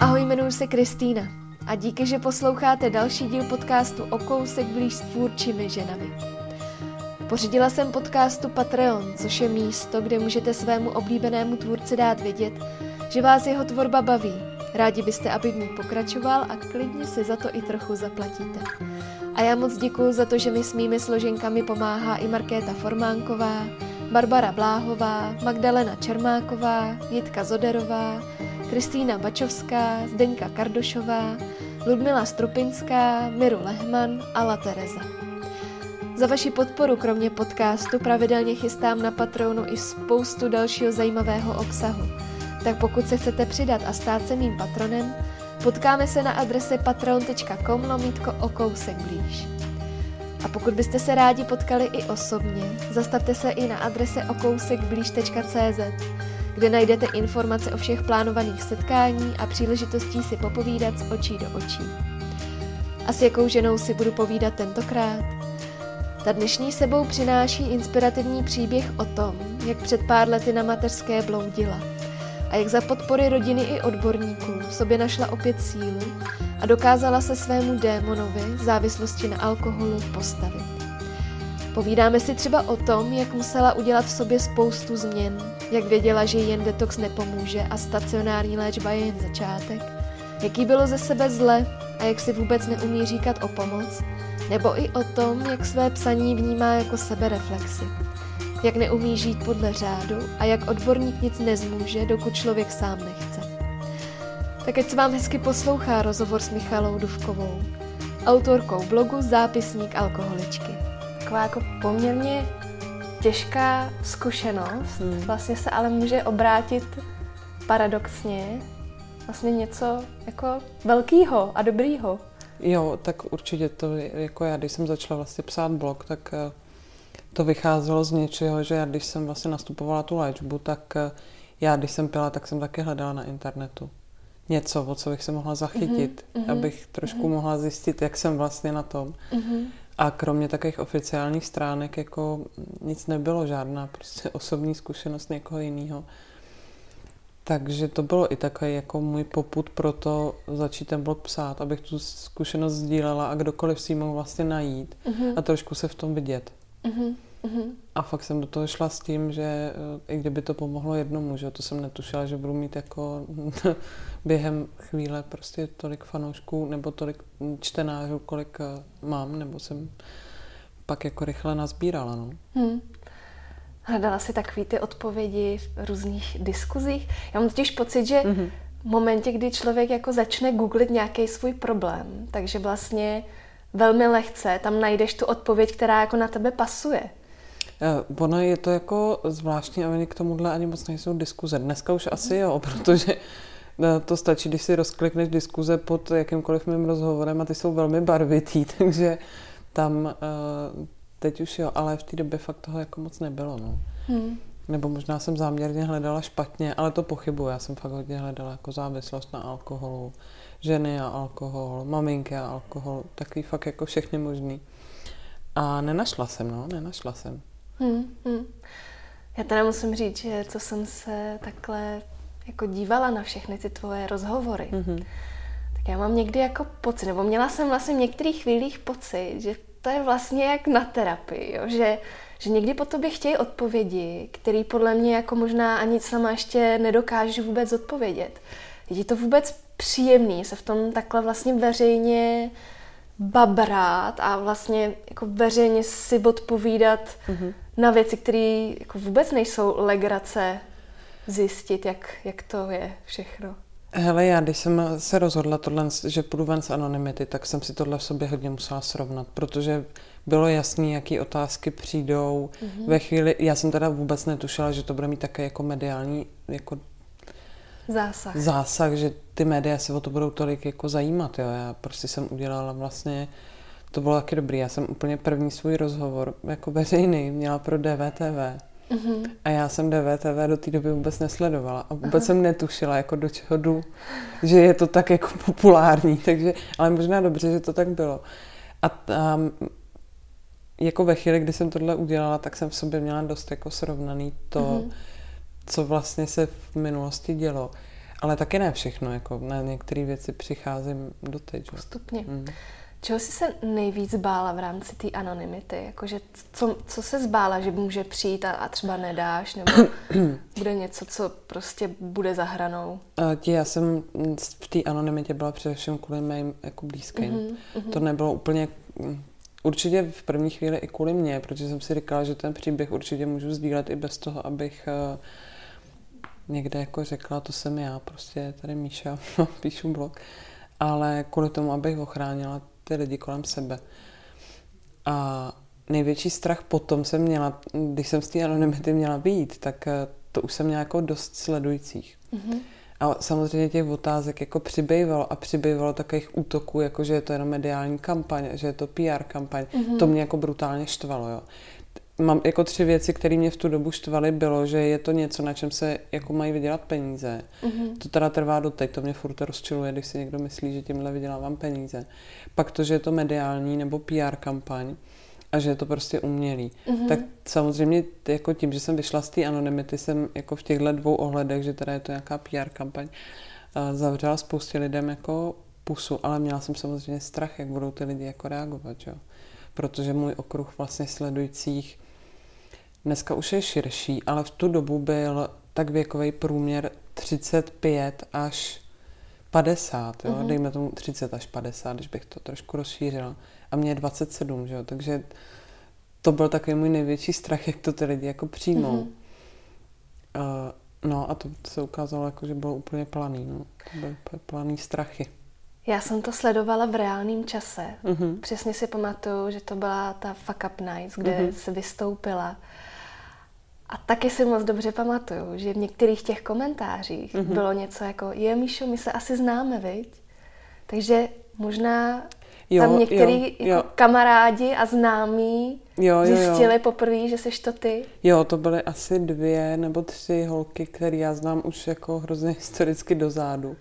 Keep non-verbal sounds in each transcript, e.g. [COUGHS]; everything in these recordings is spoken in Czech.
Ahoj, jmenuji se Kristýna a díky, že posloucháte další díl podcastu o kousek blíž s tvůrčími ženami. Pořídila jsem podcastu Patreon, což je místo, kde můžete svému oblíbenému tvůrci dát vědět, že vás jeho tvorba baví. Rádi byste, aby v ní pokračoval a klidně si za to i trochu zaplatíte. A já moc děkuji za to, že mi s mými složenkami pomáhá i Markéta Formánková, Barbara Bláhová, Magdalena Čermáková, Jitka Zoderová, Kristýna Bačovská, Zdeňka Kardošová, Ludmila Strupinská, Miru Lehman a La Tereza. Za vaši podporu kromě podcastu pravidelně chystám na Patronu i spoustu dalšího zajímavého obsahu. Tak pokud se chcete přidat a stát se mým patronem, potkáme se na adrese patreon.com lomítko o kousek blíž. A pokud byste se rádi potkali i osobně, zastavte se i na adrese okousekblíž.cz, kde najdete informace o všech plánovaných setkání a příležitostí si popovídat z očí do očí. A s jakou ženou si budu povídat tentokrát? Ta dnešní sebou přináší inspirativní příběh o tom, jak před pár lety na mateřské bloudila a jak za podpory rodiny i odborníků v sobě našla opět sílu a dokázala se svému démonovi závislosti na alkoholu postavit. Povídáme si třeba o tom, jak musela udělat v sobě spoustu změn, jak věděla, že jen detox nepomůže a stacionární léčba je jen začátek, jaký bylo ze sebe zle a jak si vůbec neumí říkat o pomoc, nebo i o tom, jak své psaní vnímá jako sebereflexy, jak neumí žít podle řádu a jak odborník nic nezmůže, dokud člověk sám nechce. Tak ať se vám hezky poslouchá rozhovor s Michalou Duvkovou, autorkou blogu Zápisník alkoholičky. Taková jako poměrně těžká zkušenost, hmm. vlastně se ale může obrátit paradoxně vlastně něco jako velkýho a dobrýho. Jo, tak určitě to, jako já, když jsem začala vlastně psát blog, tak eh, to vycházelo z něčeho, že já, když jsem vlastně nastupovala tu léčbu, tak eh, já, když jsem pila, tak jsem taky hledala na internetu něco, o co bych se mohla zachytit, mm-hmm. abych trošku mm-hmm. mohla zjistit, jak jsem vlastně na tom. Mm-hmm. A kromě takových oficiálních stránek jako nic nebylo, žádná prostě [LAUGHS] osobní zkušenost někoho jiného. Takže to bylo i takový jako můj poput pro to začít ten blog psát, abych tu zkušenost sdílela a kdokoliv si ji mohl vlastně najít mm-hmm. a trošku se v tom vidět. Mm-hmm. A fakt jsem do toho šla s tím, že eh, i kdyby to pomohlo jednomu, že to jsem netušila, že budu mít jako [LAUGHS] během chvíle prostě tolik fanoušků nebo tolik čtenářů, kolik eh, mám, nebo jsem pak jako rychle nazbírala. No. Hmm. Hledala si takový ty odpovědi v různých diskuzích. Já mám totiž pocit, že mm-hmm. v momentě, kdy člověk jako začne googlit nějaký svůj problém, takže vlastně velmi lehce tam najdeš tu odpověď, která jako na tebe pasuje. Uh, ono je to jako zvláštní a k tomuhle ani moc nejsou diskuze. Dneska už asi jo, [LAUGHS] protože eh, to stačí, když si rozklikneš diskuze pod jakýmkoliv mým rozhovorem a ty jsou velmi barvitý, [LAUGHS] takže tam uh, teď už jo, ale v té době fakt toho jako moc nebylo. No. Hmm. Nebo možná jsem záměrně hledala špatně, ale to pochybuji. Já jsem fakt hodně hledala jako závislost na alkoholu, ženy a alkohol, maminky a alkohol, takový fakt jako všechny možný. A nenašla jsem, no, nenašla jsem. Hmm, hmm. Já teda musím říct, že co jsem se takhle jako dívala na všechny ty tvoje rozhovory, mm-hmm. tak já mám někdy jako pocit, nebo měla jsem vlastně v některých chvílích pocit, že to je vlastně jak na terapii, jo? Že, že někdy po tobě chtějí odpovědi, které podle mě jako možná ani sama ještě nedokážu vůbec odpovědět. Je to vůbec příjemný se v tom takhle vlastně veřejně babrat a vlastně jako veřejně si odpovídat mm-hmm. na věci, které jako vůbec nejsou legrace zjistit, jak, jak to je všechno. Hele, já když jsem se rozhodla tohle, že půjdu ven z anonymity, tak jsem si tohle v sobě hodně musela srovnat, protože bylo jasné, jaký otázky přijdou mm-hmm. ve chvíli, já jsem teda vůbec netušila, že to bude mít také jako mediální jako zásah. zásah, že ty média se o to budou tolik jako zajímat. Jo. Já prostě jsem udělala vlastně, to bylo taky dobrý, já jsem úplně první svůj rozhovor jako veřejný měla pro DVTV. Mm-hmm. A já jsem DVTV do té doby vůbec nesledovala a vůbec Aha. jsem netušila, jako do čeho jdu, že je to tak jako populární, takže, ale možná dobře, že to tak bylo. A tam, jako ve chvíli, kdy jsem tohle udělala, tak jsem v sobě měla dost jako srovnaný to, mm-hmm. Co vlastně se v minulosti dělo. Ale taky ne všechno, jako na některé věci přicházím doteď. Že? Postupně. Mm. Čeho jsi se nejvíc bála v rámci té anonymity? Jakože co, co se zbála, že může přijít a, a třeba nedáš, nebo [CLEARS THROAT] bude něco, co prostě bude za hranou? Tě, já jsem v té anonymitě byla především kvůli mým jako blízkým. Mm-hmm. To nebylo úplně Určitě v první chvíli i kvůli mě, protože jsem si říkala, že ten příběh určitě můžu sdílet i bez toho, abych uh, někde jako řekla, to jsem já, prostě tady Míša, [LAUGHS] píšu blog, ale kvůli tomu, abych ochránila ty lidi kolem sebe. A největší strach potom jsem měla, když jsem z té anonymity měla být, tak uh, to už jsem měla jako dost sledujících. Mm-hmm. A samozřejmě těch otázek jako přibývalo a přibývalo takových útoků, jako že je to jenom mediální kampaň, že je to PR kampaň. Mm-hmm. To mě jako brutálně štvalo, jo. Mám jako tři věci, které mě v tu dobu štvaly, bylo, že je to něco, na čem se jako mají vydělat peníze. Mm-hmm. To teda trvá do teď, to mě furt rozčiluje, když si někdo myslí, že tímhle vydělávám peníze. Pak to, že je to mediální nebo PR kampaň a že je to prostě umělý. Mm-hmm. Tak samozřejmě jako tím, že jsem vyšla z té anonymity, jsem jako v těchto dvou ohledech, že teda je to nějaká PR kampaň, zavřela spoustě lidem jako pusu, ale měla jsem samozřejmě strach, jak budou ty lidi jako reagovat, jo. Protože můj okruh vlastně sledujících dneska už je širší, ale v tu dobu byl tak věkový průměr 35 až 50, jo? Mm-hmm. dejme tomu 30 až 50, když bych to trošku rozšířila a mě je 27, že jo? takže to byl takový můj největší strach, jak to ty lidi jako přijmou. Mm-hmm. Uh, no a to se ukázalo, jako, že bylo úplně planý, no. to byly planý strachy. Já jsem to sledovala v reálném čase. Mm-hmm. Přesně si pamatuju, že to byla ta Fuck Up Nights, kde mm-hmm. se vystoupila. A taky si moc dobře pamatuju, že v některých těch komentářích mm-hmm. bylo něco jako, je Míšo, my se asi známe, viď? Takže možná Jo, Tam některý jo, jako jo. kamarádi a známí jo, jo, zjistili jo. poprvé, že jsi to ty? Jo, to byly asi dvě nebo tři holky, které já znám už jako hrozně historicky dozadu.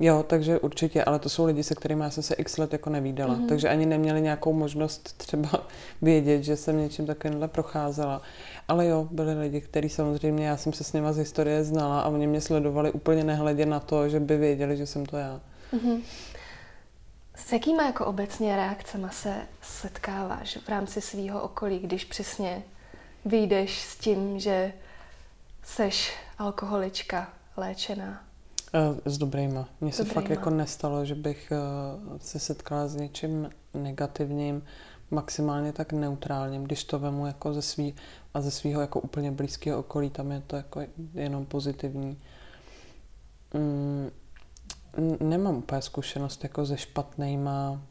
Jo, takže určitě, ale to jsou lidi, se kterými já jsem se x let jako nevídala, mm-hmm. takže ani neměli nějakou možnost třeba [LAUGHS] vědět, že jsem něčím takovýmhle procházela. Ale jo, byli lidi, kteří samozřejmě, já jsem se s nimi z historie znala a oni mě sledovali úplně nehledě na to, že by věděli, že jsem to já. Mm-hmm. S jakýma jako obecně reakcemi se setkáváš v rámci svého okolí, když přesně vyjdeš s tím, že seš alkoholička léčená? Eh, s dobrýma. Mně se dobrýma. fakt jako nestalo, že bych eh, se setkala s něčím negativním, maximálně tak neutrálním, když to vemu jako ze svý a ze svého jako úplně blízkého okolí, tam je to jako jenom pozitivní. Mm, nemám úplně zkušenost jako se špatnýma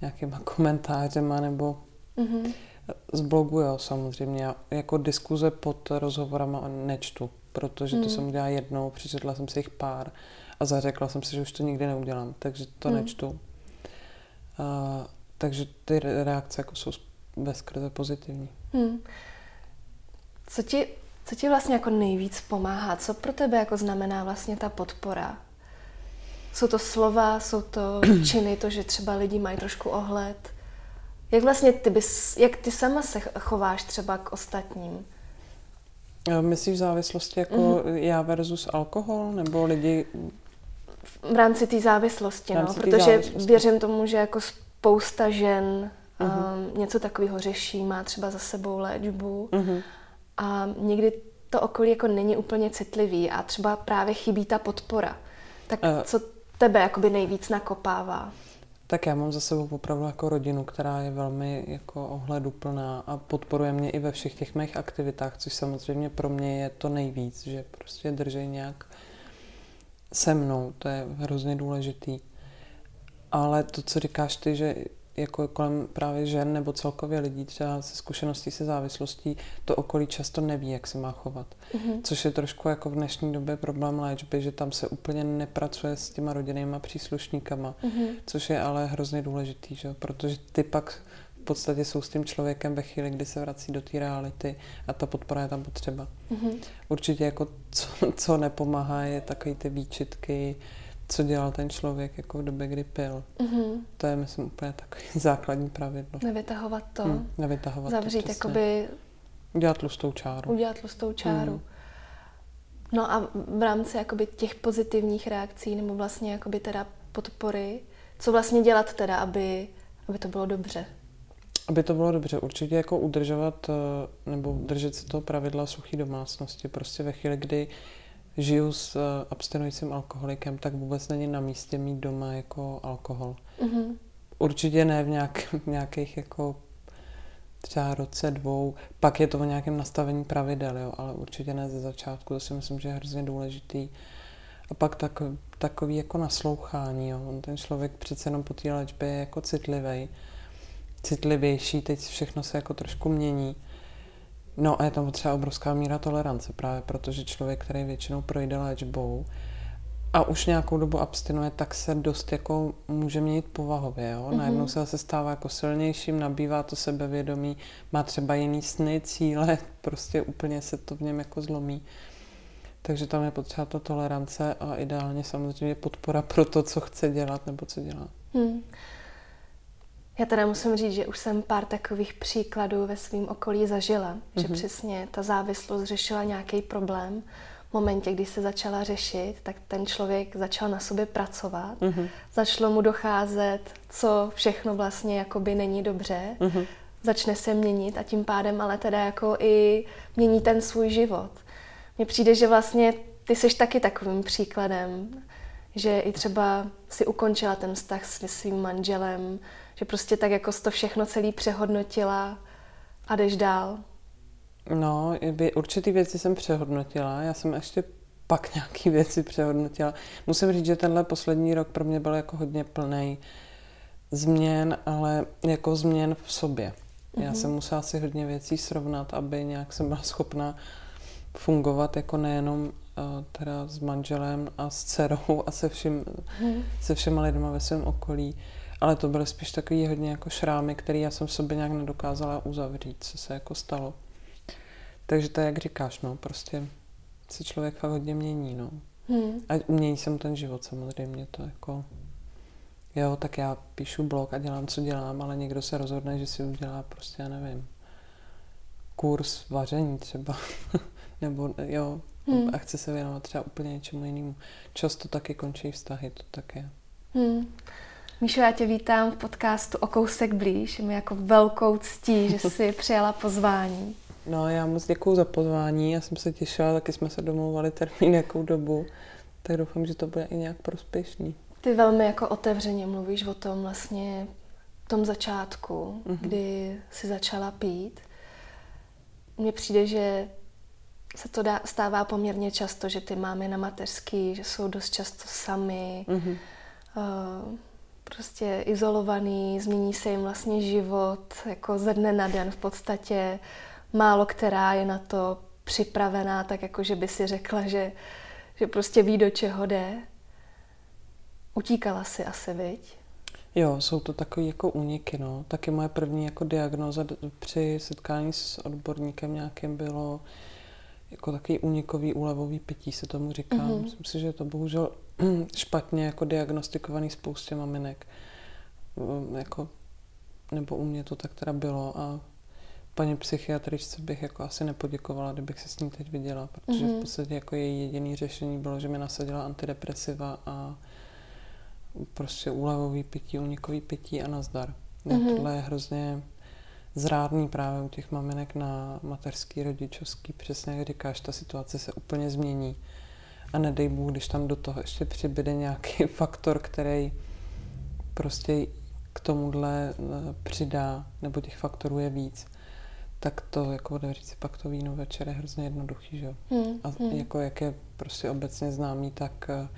nějakýma [LAUGHS] komentářema nebo mm-hmm. z blogu, jo, samozřejmě. Jako diskuze pod rozhovorama nečtu, protože mm. to jsem udělala jednou, přečetla jsem si jich pár a zařekla jsem si, že už to nikdy neudělám, takže to mm. nečtu. Uh, takže ty reakce jako jsou bezkrze pozitivní. Mm. Co ti, co ti vlastně jako nejvíc pomáhá? Co pro tebe jako znamená vlastně ta podpora? Jsou to slova, jsou to [CLEARS THROAT] činy, to, že třeba lidi mají trošku ohled. Jak vlastně ty bys, jak ty sama se chováš třeba k ostatním? Myslíš v závislosti jako mm-hmm. já versus alkohol, nebo lidi... V rámci té závislosti, no, protože závislosti. věřím tomu, že jako spousta žen mm-hmm. um, něco takového řeší, má třeba za sebou léčbu mm-hmm. a někdy to okolí jako není úplně citlivý a třeba právě chybí ta podpora. Tak uh, co tebe jakoby nejvíc nakopává? Tak já mám za sebou opravdu jako rodinu, která je velmi jako ohleduplná a podporuje mě i ve všech těch mých aktivitách, což samozřejmě pro mě je to nejvíc, že prostě drží nějak se mnou, to je hrozně důležitý. Ale to, co říkáš ty, že jako kolem právě žen nebo celkově lidí třeba se zkušeností se závislostí, to okolí často neví, jak se má chovat. Mm-hmm. Což je trošku jako v dnešní době problém léčby, že tam se úplně nepracuje s těma rodinnýma příslušníkama, mm-hmm. což je ale hrozně důležitý, že? protože ty pak v podstatě jsou s tím člověkem ve chvíli, kdy se vrací do té reality a ta podpora je tam potřeba. Mm-hmm. Určitě jako co, co nepomáhá je takový ty výčitky, co dělal ten člověk jako v době, kdy pil. Mm-hmm. To je, myslím, úplně takový [LAUGHS] základní pravidlo. Nevytahovat to. Hmm, nevytahovat Zavřít, to, jakoby... Udělat tlustou čáru. Udělat tlustou čáru. Mm. No a v rámci jakoby těch pozitivních reakcí nebo vlastně jakoby teda podpory, co vlastně dělat teda, aby, aby to bylo dobře? Aby to bylo dobře, určitě jako udržovat eh, nebo držet se toho pravidla suchý domácnosti. Prostě ve chvíli, kdy žiju s eh, abstinujícím alkoholikem, tak vůbec není na místě mít doma jako alkohol. Mm-hmm. Určitě ne v nějak, [LAUGHS] nějakých jako třeba roce, dvou, pak je to o nějakém nastavení pravidel, jo, ale určitě ne ze začátku, to si myslím, že je hrozně důležitý. A pak tak, takový jako naslouchání, jo. On ten člověk přece jenom po té léčbě je jako citlivý, citlivější, teď všechno se jako trošku mění. No a je tam potřeba obrovská míra tolerance právě, protože člověk, který většinou projde léčbou, a už nějakou dobu abstinuje, tak se dost jako může měnit povahově. Jo? Mm-hmm. Najednou se zase stává jako silnějším, nabývá to sebevědomí, má třeba jiný sny, cíle, [LAUGHS] prostě úplně se to v něm jako zlomí. Takže tam je potřeba ta tolerance a ideálně samozřejmě podpora pro to, co chce dělat nebo co dělá. Hmm. Já teda musím říct, že už jsem pár takových příkladů ve svém okolí zažila, mm-hmm. že mhm. přesně ta závislost řešila nějaký problém momentě, kdy se začala řešit, tak ten člověk začal na sobě pracovat, mm-hmm. začalo mu docházet, co všechno vlastně jakoby není dobře, mm-hmm. začne se měnit a tím pádem ale teda jako i mění ten svůj život. Mně přijde, že vlastně ty jsi taky takovým příkladem, že i třeba si ukončila ten vztah s svým manželem, že prostě tak jako to všechno celý přehodnotila a jdeš dál. No, určitý věci jsem přehodnotila. Já jsem ještě pak [LAUGHS] nějaký věci přehodnotila. Musím říct, že tenhle poslední rok pro mě byl jako hodně plný změn, ale jako změn v sobě. Mm-hmm. Já mhm. jsem musela si hodně věcí srovnat, aby nějak jsem byla schopna fungovat jako nejenom teda s manželem a s dcerou a se, všim, mm. se všema lidma ve svém okolí, ale to byly spíš takový hodně jako šrámy, které já jsem sobě nějak nedokázala uzavřít, co se jako stalo. Takže to je, jak říkáš, no, prostě se člověk fakt hodně mění, no. Hmm. A mění se mu ten život samozřejmě, to jako... Jo, tak já píšu blog a dělám, co dělám, ale někdo se rozhodne, že si udělá prostě, já nevím, kurz vaření třeba. [LAUGHS] Nebo jo, hmm. a chce se věnovat třeba úplně něčemu jinému. Často taky končí vztahy, to tak je. Hmm. Míšo, já tě vítám v podcastu O kousek blíž. Je mi jako velkou ctí, že jsi [LAUGHS] přijala pozvání. No, já moc děkuji za pozvání. Já jsem se těšila, taky jsme se domluvali termín jakou dobu. Tak doufám, že to bude i nějak prospěšný. Ty velmi jako otevřeně mluvíš o tom vlastně tom začátku, mm-hmm. kdy si začala pít. Mně přijde, že se to dá, stává poměrně často, že ty máme na mateřský, že jsou dost často sami, mm-hmm. uh, prostě izolovaný, změní se jim vlastně život jako ze dne na den v podstatě málo která je na to připravená, tak jako že by si řekla, že, že prostě ví, do čeho jde. Utíkala si asi, viď? Jo, jsou to takové jako úniky, no. Taky moje první jako diagnoza při setkání s odborníkem nějakým bylo jako takový únikový úlevový pití, se tomu říká. Mm-hmm. Myslím si, že je to bohužel [CLEARS THROAT] špatně jako diagnostikovaný spoustě maminek. Jako, nebo u mě to tak teda bylo a paní psychiatričce bych jako asi nepoděkovala, kdybych se s ní teď viděla, protože mm-hmm. v mhm. podstatě jako její jediný řešení bylo, že mi nasadila antidepresiva a prostě úlevový pití, unikový pití a nazdar. Mm-hmm. Tohle je hrozně zrádný právě u těch maminek na mateřský, rodičovský, přesně jak říkáš, ta situace se úplně změní. A nedej Bůh, když tam do toho ještě přibyde nějaký [LAUGHS] faktor, který prostě k tomuhle eh, přidá, nebo těch faktorů je víc, tak to jako otevřít si pak to víno večer je hrozně jednoduchý, že Hmm, a hmm. jako jak je prostě obecně známý, tak uh,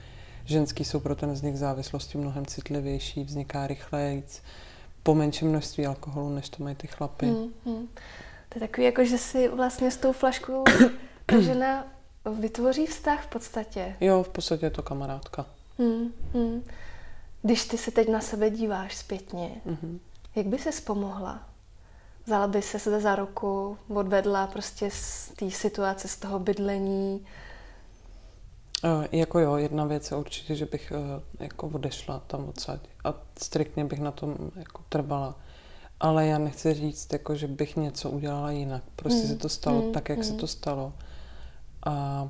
ženský jsou pro ten vznik závislosti mnohem citlivější, vzniká rychleji, po menším množství alkoholu, než to mají ty chlapy. Hmm, hmm. To je takový, jako že si vlastně s tou flaškou [COUGHS] ta žena vytvoří vztah v podstatě. Jo, v podstatě je to kamarádka. Hmm, hmm. Když ty se teď na sebe díváš zpětně, hmm. jak by se pomohla? Vzala by se se za ruku, odvedla prostě z té situace, z toho bydlení? Jako jo, jedna věc je určitě, že bych uh, jako odešla tam odsaď a striktně bych na tom jako trvala. Ale já nechci říct, jako, že bych něco udělala jinak. Prostě mm. se to stalo mm. tak, jak mm. se to stalo. A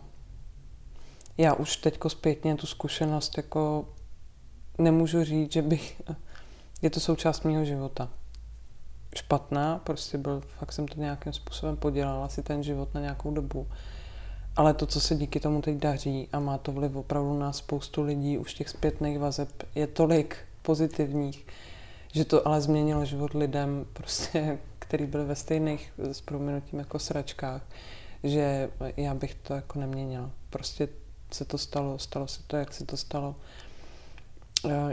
já už teďko zpětně tu zkušenost jako nemůžu říct, že bych, [LAUGHS] je to součást mého života. Špatná, prostě byl, fakt jsem to nějakým způsobem podělala si ten život na nějakou dobu. Ale to, co se díky tomu teď daří a má to vliv opravdu na spoustu lidí, už těch zpětných vazeb je tolik pozitivních, že to ale změnilo život lidem, prostě, [LAUGHS] který byli ve stejných s proměnutím jako sračkách, že já bych to jako neměnila. Prostě se to stalo, stalo se to, jak se to stalo.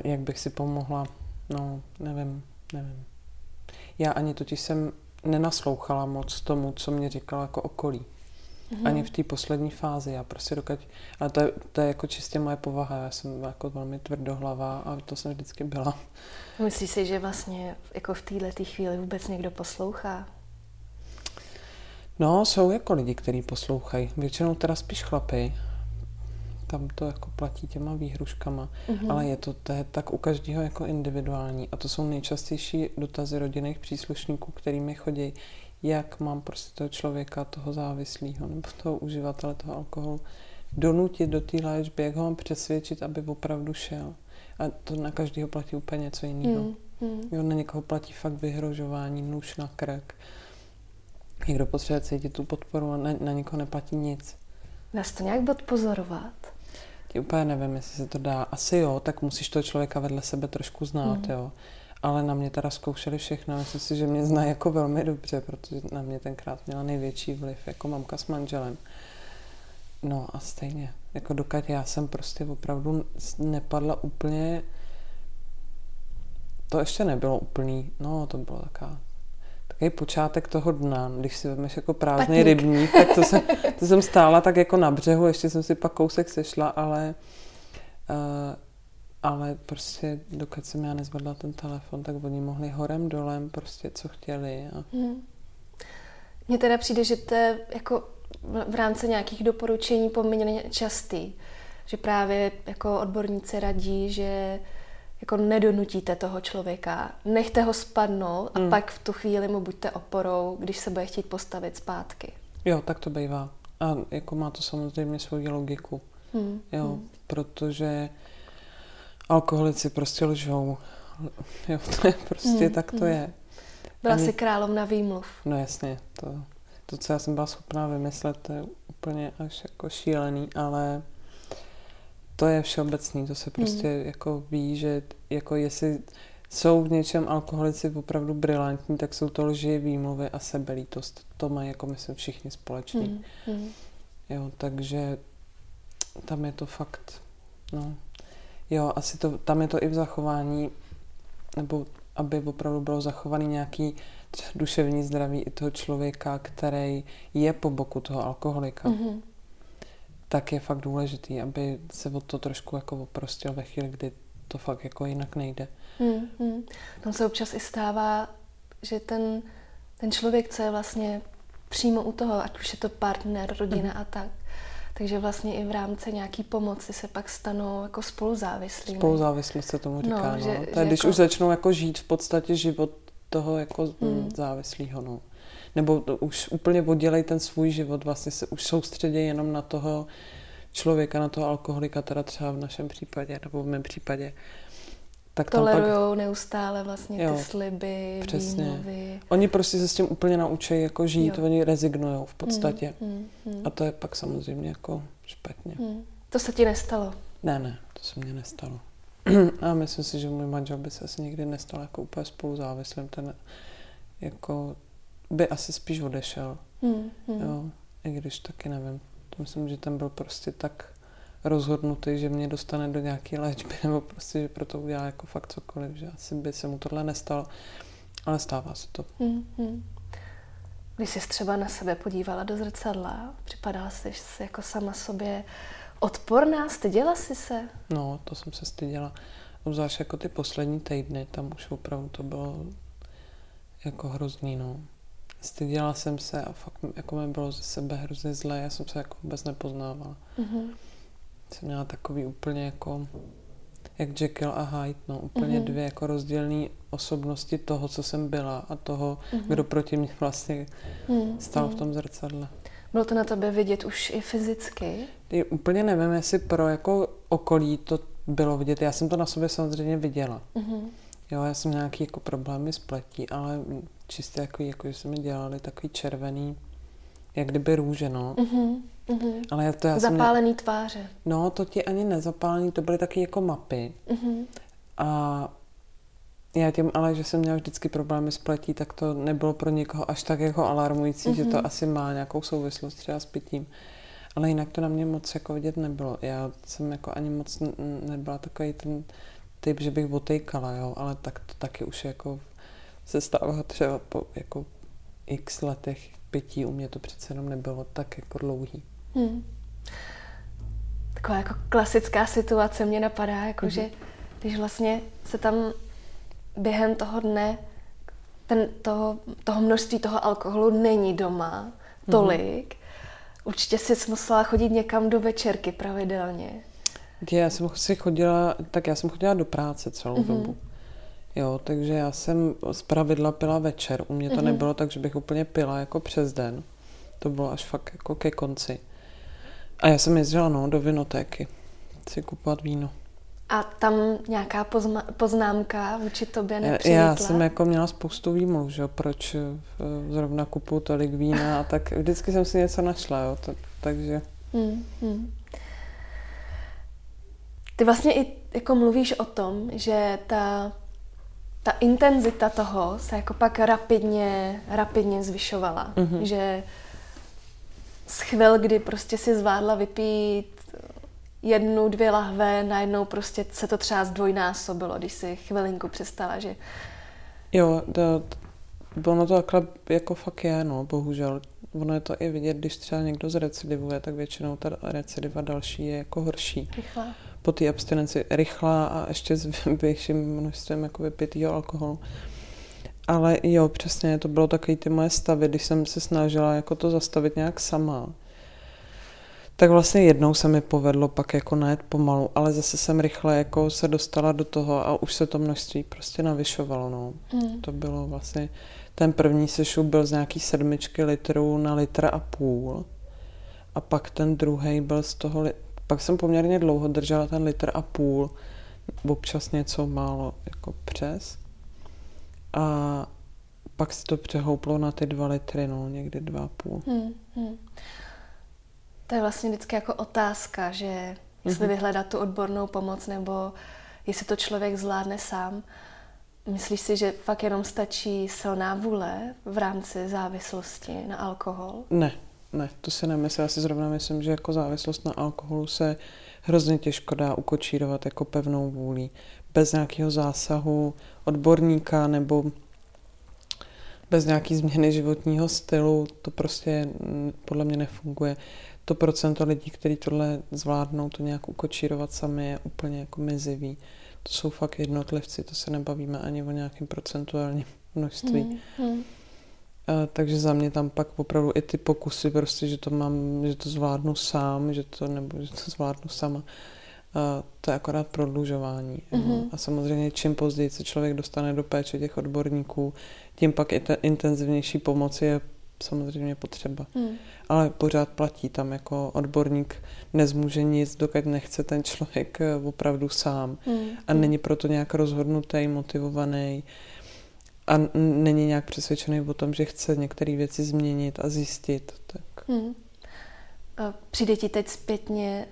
Jak bych si pomohla, no, nevím, nevím. Já ani totiž jsem nenaslouchala moc tomu, co mě říkala jako okolí. Mm-hmm. Ani v té poslední fázi. Já prostě dokud... Ale to je, to je jako čistě moje povaha. Já jsem jako velmi tvrdohlavá a to jsem vždycky byla. Myslíš si, že vlastně jako v této chvíli vůbec někdo poslouchá? No, jsou jako lidi, kteří poslouchají. Většinou teda spíš chlapy. Tam to jako platí těma výhruškama. Mm-hmm. Ale je to, to je tak u každého jako individuální. A to jsou nejčastější dotazy rodinných příslušníků, kterými chodí jak mám prostě toho člověka, toho závislého nebo toho uživatele toho alkoholu donutit do té léčby, jak ho mám přesvědčit, aby opravdu šel. A to na každého platí úplně něco jiného. Mm, mm. Jo, na někoho platí fakt vyhrožování, nůž na krk. Někdo potřebuje cítit tu podporu a na, na někoho neplatí nic. Dá to nějak odpozorovat? Ti úplně nevím, jestli se to dá. Asi jo, tak musíš toho člověka vedle sebe trošku znát, mm. jo ale na mě teda zkoušeli všechno. Myslím si, že mě znají jako velmi dobře, protože na mě tenkrát měla největší vliv jako mamka s manželem. No a stejně, jako dokud já jsem prostě opravdu nepadla úplně, to ještě nebylo úplný, no to bylo taková takový počátek toho dna, když si vezmeš jako prázdný rybník, tak to jsem, to jsem stála tak jako na břehu, ještě jsem si pak kousek sešla, ale uh, ale prostě dokud jsem já nezvedla ten telefon, tak oni mohli horem dolem prostě co chtěli. A... Hmm. Mně teda přijde, že to je jako v rámci nějakých doporučení poměrně častý, že právě jako odborníci radí, že jako nedonutíte toho člověka, nechte ho spadnout a hmm. pak v tu chvíli mu buďte oporou, když se bude chtít postavit zpátky. Jo, tak to bývá. A jako má to samozřejmě svoji logiku. Hmm. Jo, hmm. protože alkoholici prostě lžou. Jo, to je prostě, hmm, tak to hmm. je. Byla Ani... jsi královna výmluv. No jasně, to, to, co já jsem byla schopná vymyslet, to je úplně až jako šílený, ale to je všeobecný, to se prostě hmm. jako ví, že jako jestli jsou v něčem alkoholici opravdu brilantní, tak jsou to lži, výmluvy a sebelítost. To mají jako myslím všichni společný. Hmm. Hmm. Jo, takže tam je to fakt, no, Jo, asi to, tam je to i v zachování, nebo aby opravdu bylo zachovaný nějaký třeba duševní zdraví i toho člověka, který je po boku toho alkoholika. Mm-hmm. Tak je fakt důležitý, aby se o to trošku jako oprostil ve chvíli, kdy to fakt jako jinak nejde. Mm-hmm. Tam se občas i stává, že ten, ten člověk, co je vlastně přímo u toho, ať už je to partner, rodina mm. a tak, takže vlastně i v rámci nějaký pomoci se pak stanou jako spoluzávislými. Spoluzávislost se tomu říká, no. no. Že, to je, když jako... už začnou jako žít v podstatě život toho jako hmm. závislého, no. Nebo už úplně oddělej ten svůj život, vlastně se už soustředí jenom na toho člověka, na toho alkoholika, teda třeba v našem případě, nebo v mém případě tak tolerujou pak... neustále vlastně jo, ty sliby, přesně. výmluvy. Oni prostě se s tím úplně naučí jako žít, jo. oni rezignují v podstatě. Mm, mm, mm. A to je pak samozřejmě jako špatně. Mm. To se ti nestalo? Ne, ne, to se mně nestalo. [CLEARS THROAT] A myslím si, že můj manžel by se asi nikdy nestal jako úplně spoluzávislým. Ten jako by asi spíš odešel. Mm, mm. Jo, i když taky nevím. To myslím, že ten byl prostě tak rozhodnutý, že mě dostane do nějaké léčby, [LAUGHS] nebo prostě, že pro to udělá jako fakt cokoliv, že asi by se mu tohle nestalo, ale stává se to. Mm-hmm. Když jsi třeba na sebe podívala do zrcadla, připadala jsi jako sama sobě odporná, styděla jsi se? No, to jsem se styděla. Obzvlášť jako ty poslední týdny, tam už opravdu to bylo jako hrozný, no. Styděla jsem se a fakt jako mi bylo ze sebe hrozně zlé, já jsem se jako vůbec nepoznávala. Mm-hmm jsem měla takový úplně jako jak Jekyll a Hyde, no, úplně mm-hmm. dvě jako rozdílné osobnosti toho, co jsem byla a toho, mm-hmm. kdo proti mě [LAUGHS] vlastně mm-hmm. stál v tom zrcadle. Bylo to na tebe vidět už i fyzicky? Já úplně nevím, jestli pro jako okolí to bylo vidět. Já jsem to na sobě samozřejmě viděla. Mm-hmm. Jo, já jsem nějaký jako problémy s pletí, ale čistě jako, jako že jsme mi dělali takový červený, jak kdyby růže, no. Mm-hmm. Mm-hmm. Ale to já Zapálený jsem... tváře. No, to ti ani nezapálený, to byly taky jako mapy. Mm-hmm. A já tím ale, že jsem měla vždycky problémy s pletí, tak to nebylo pro někoho až tak jako alarmující, mm-hmm. že to mhm. asi má nějakou souvislost třeba s pitím. Ale jinak to na mě moc jako vidět nebylo. Já jsem jako ani moc nebyla takový ten typ, že bych otejkala, jo, ale tak to taky už jako se stává třeba po jako x letech pití, u mě to přece jenom nebylo tak jako dlouhý. Hmm. Taková jako klasická situace mě napadá, jako mm-hmm. že když vlastně se tam během toho dne ten, toho, toho množství toho alkoholu není doma mhm. tolik, mm-hmm. určitě si musela chodit někam do večerky pravidelně. Já jsem si chodila, tak já jsem chodila do práce celou mm-hmm. dobu. Jo, takže já jsem z pravidla pila večer. U mě to mm-hmm. nebylo tak, že bych úplně pila jako přes den. To bylo až fakt jako ke konci. A já jsem jezdila no, do vinotéky si kupovat víno. A tam nějaká pozma- poznámka vůči tobě nepřijetla? Já jsem jako měla spoustu výmluv, že proč eh, zrovna kupuju tolik vína a tak vždycky jsem si něco našla, jo, to, takže... Hmm, hmm. Ty vlastně i jako mluvíš o tom, že ta, ta intenzita toho se jako pak rapidně, rapidně zvyšovala. Mm-hmm. Že z chvil, kdy prostě si zvládla vypít jednu, dvě lahve, najednou prostě se to třeba zdvojnásobilo, když si chvilinku přestala, že... Jo, to, ono to takhle jako fakt je, no, bohužel. Ono je to i vidět, když třeba někdo zrecidivuje, tak většinou ta recidiva další je jako horší. Rychlá. Po té abstinenci rychlá a ještě s [LAUGHS] větším množstvím jako vypitýho alkoholu. Ale jo, přesně, to bylo takový ty moje stavy, když jsem se snažila jako to zastavit nějak sama tak vlastně jednou se mi povedlo pak jako najet pomalu, ale zase jsem rychle jako se dostala do toho a už se to množství prostě navyšovalo. No. Mm. To bylo vlastně, ten první sešup byl z nějaký sedmičky litrů na litr a půl a pak ten druhý byl z toho, pak jsem poměrně dlouho držela ten litr a půl, občas něco málo jako přes a pak se to přehouplo na ty dva litry, no, někdy dva a půl. Hmm, hmm. To je vlastně vždycky jako otázka, že jestli mm-hmm. vyhledat tu odbornou pomoc nebo jestli to člověk zvládne sám. Myslíš si, že fakt jenom stačí silná vůle v rámci závislosti na alkohol? Ne, ne, to si nemyslím. Já si zrovna myslím, že jako závislost na alkoholu se hrozně těžko dá ukočírovat jako pevnou vůli. Bez nějakého zásahu odborníka nebo bez nějaký změny životního stylu to prostě podle mě nefunguje to procento lidí, kteří tohle zvládnou, to nějak ukočírovat sami, je úplně jako mizivý. To jsou fakt jednotlivci, to se nebavíme ani o nějakém procentuálním množství. Hmm, hmm. A, takže za mě tam pak opravdu i ty pokusy, prostě, že to mám, že to zvládnu sám, že to, nebo že to zvládnu sama, a to je akorát prodlužování. Mm-hmm. A samozřejmě čím později se člověk dostane do péče těch odborníků, tím pak i ta intenzivnější pomoc je samozřejmě potřeba. Hmm. Ale pořád platí tam jako odborník nezmůže nic, dokud nechce ten člověk eh, opravdu sám. Hmm. A není proto nějak rozhodnutý, motivovaný a není nějak přesvědčený o tom, že chce některé věci změnit a zjistit. Tak. Hmm. A přijde ti teď zpětně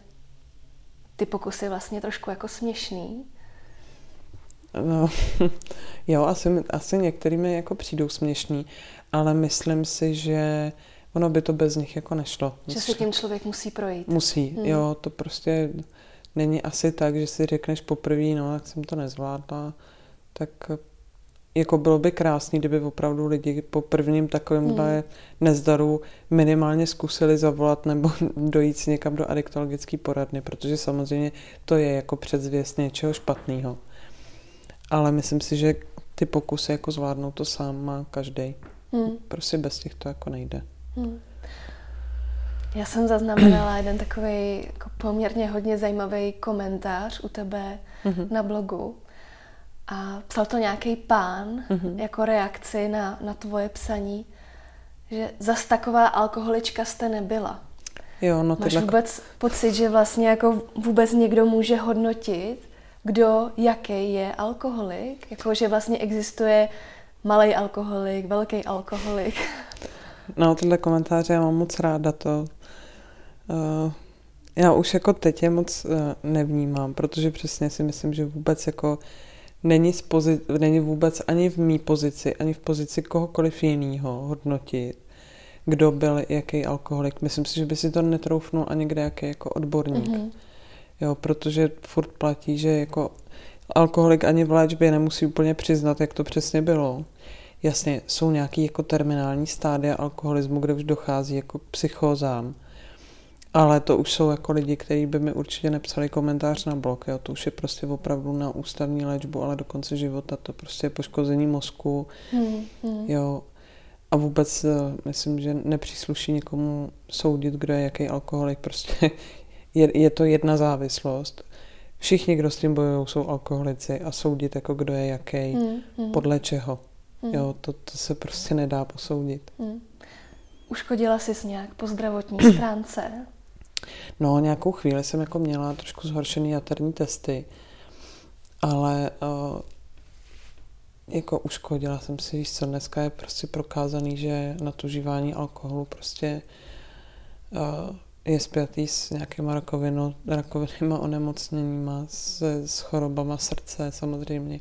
ty pokusy vlastně trošku jako směšný? No, [LAUGHS] jo, asi, asi některými jako přijdou směšný, ale myslím si, že ono by to bez nich jako nešlo. Že se tím člověk musí projít. Musí, hmm. jo, to prostě není asi tak, že si řekneš poprvé, no, jak jsem to nezvládla, tak jako bylo by krásný, kdyby opravdu lidi po prvním takovémhle hmm. nezdaru minimálně zkusili zavolat nebo [LAUGHS] dojít si někam do adiktologické poradny, protože samozřejmě to je jako předzvěst něčeho špatného. Ale myslím si, že ty pokusy jako zvládnout to sám má každý. Hmm. Prostě bez těch to jako nejde. Hmm. Já jsem zaznamenala [CLEARS THROAT] jeden takový jako poměrně hodně zajímavý komentář u tebe mm-hmm. na blogu. A psal to nějaký pán mm-hmm. jako reakci na, na tvoje psaní, že zas taková alkoholička jste nebyla. Jo, no Máš vůbec pocit, že vlastně jako vůbec někdo může hodnotit, kdo jaký je alkoholik? Jako, že vlastně existuje malý alkoholik, velký alkoholik. No, tyhle komentáře já mám moc ráda to. Uh, já už jako teď je moc uh, nevnímám, protože přesně si myslím, že vůbec jako není, pozic- není vůbec ani v mý pozici, ani v pozici kohokoliv jiného hodnotit, kdo byl jaký alkoholik. Myslím si, že by si to netroufnul ani kde jaký jako odborník. Mm-hmm. Jo, protože furt platí, že jako alkoholik ani v léčbě nemusí úplně přiznat, jak to přesně bylo. Jasně, jsou nějaký jako terminální stádia alkoholismu, kde už dochází jako k psychózám. Ale to už jsou jako lidi, kteří by mi určitě nepsali komentář na blog. Jo. To už je prostě opravdu na ústavní léčbu, ale do konce života to prostě je poškození mozku. Hmm, hmm. Jo. A vůbec uh, myslím, že nepřísluší někomu soudit, kdo je jaký alkoholik. Prostě [LAUGHS] je, je to jedna závislost. Všichni, kdo s tím bojují, jsou alkoholici a soudit, jako kdo je jaký, hmm, hmm. podle čeho. Hmm. Jo, to, to se prostě nedá posoudit. Hmm. Uškodila jsi nějak po zdravotní [CLEARS THROAT] stránce? No, nějakou chvíli jsem jako měla trošku zhoršený jaterní testy, ale uh, jako uškodila jsem si, víš co, dneska je prostě prokázaný, že na to užívání alkoholu prostě uh, je spjatý s nějakýma rakovinou, rakovinnýma onemocněníma, s, s chorobama srdce samozřejmě.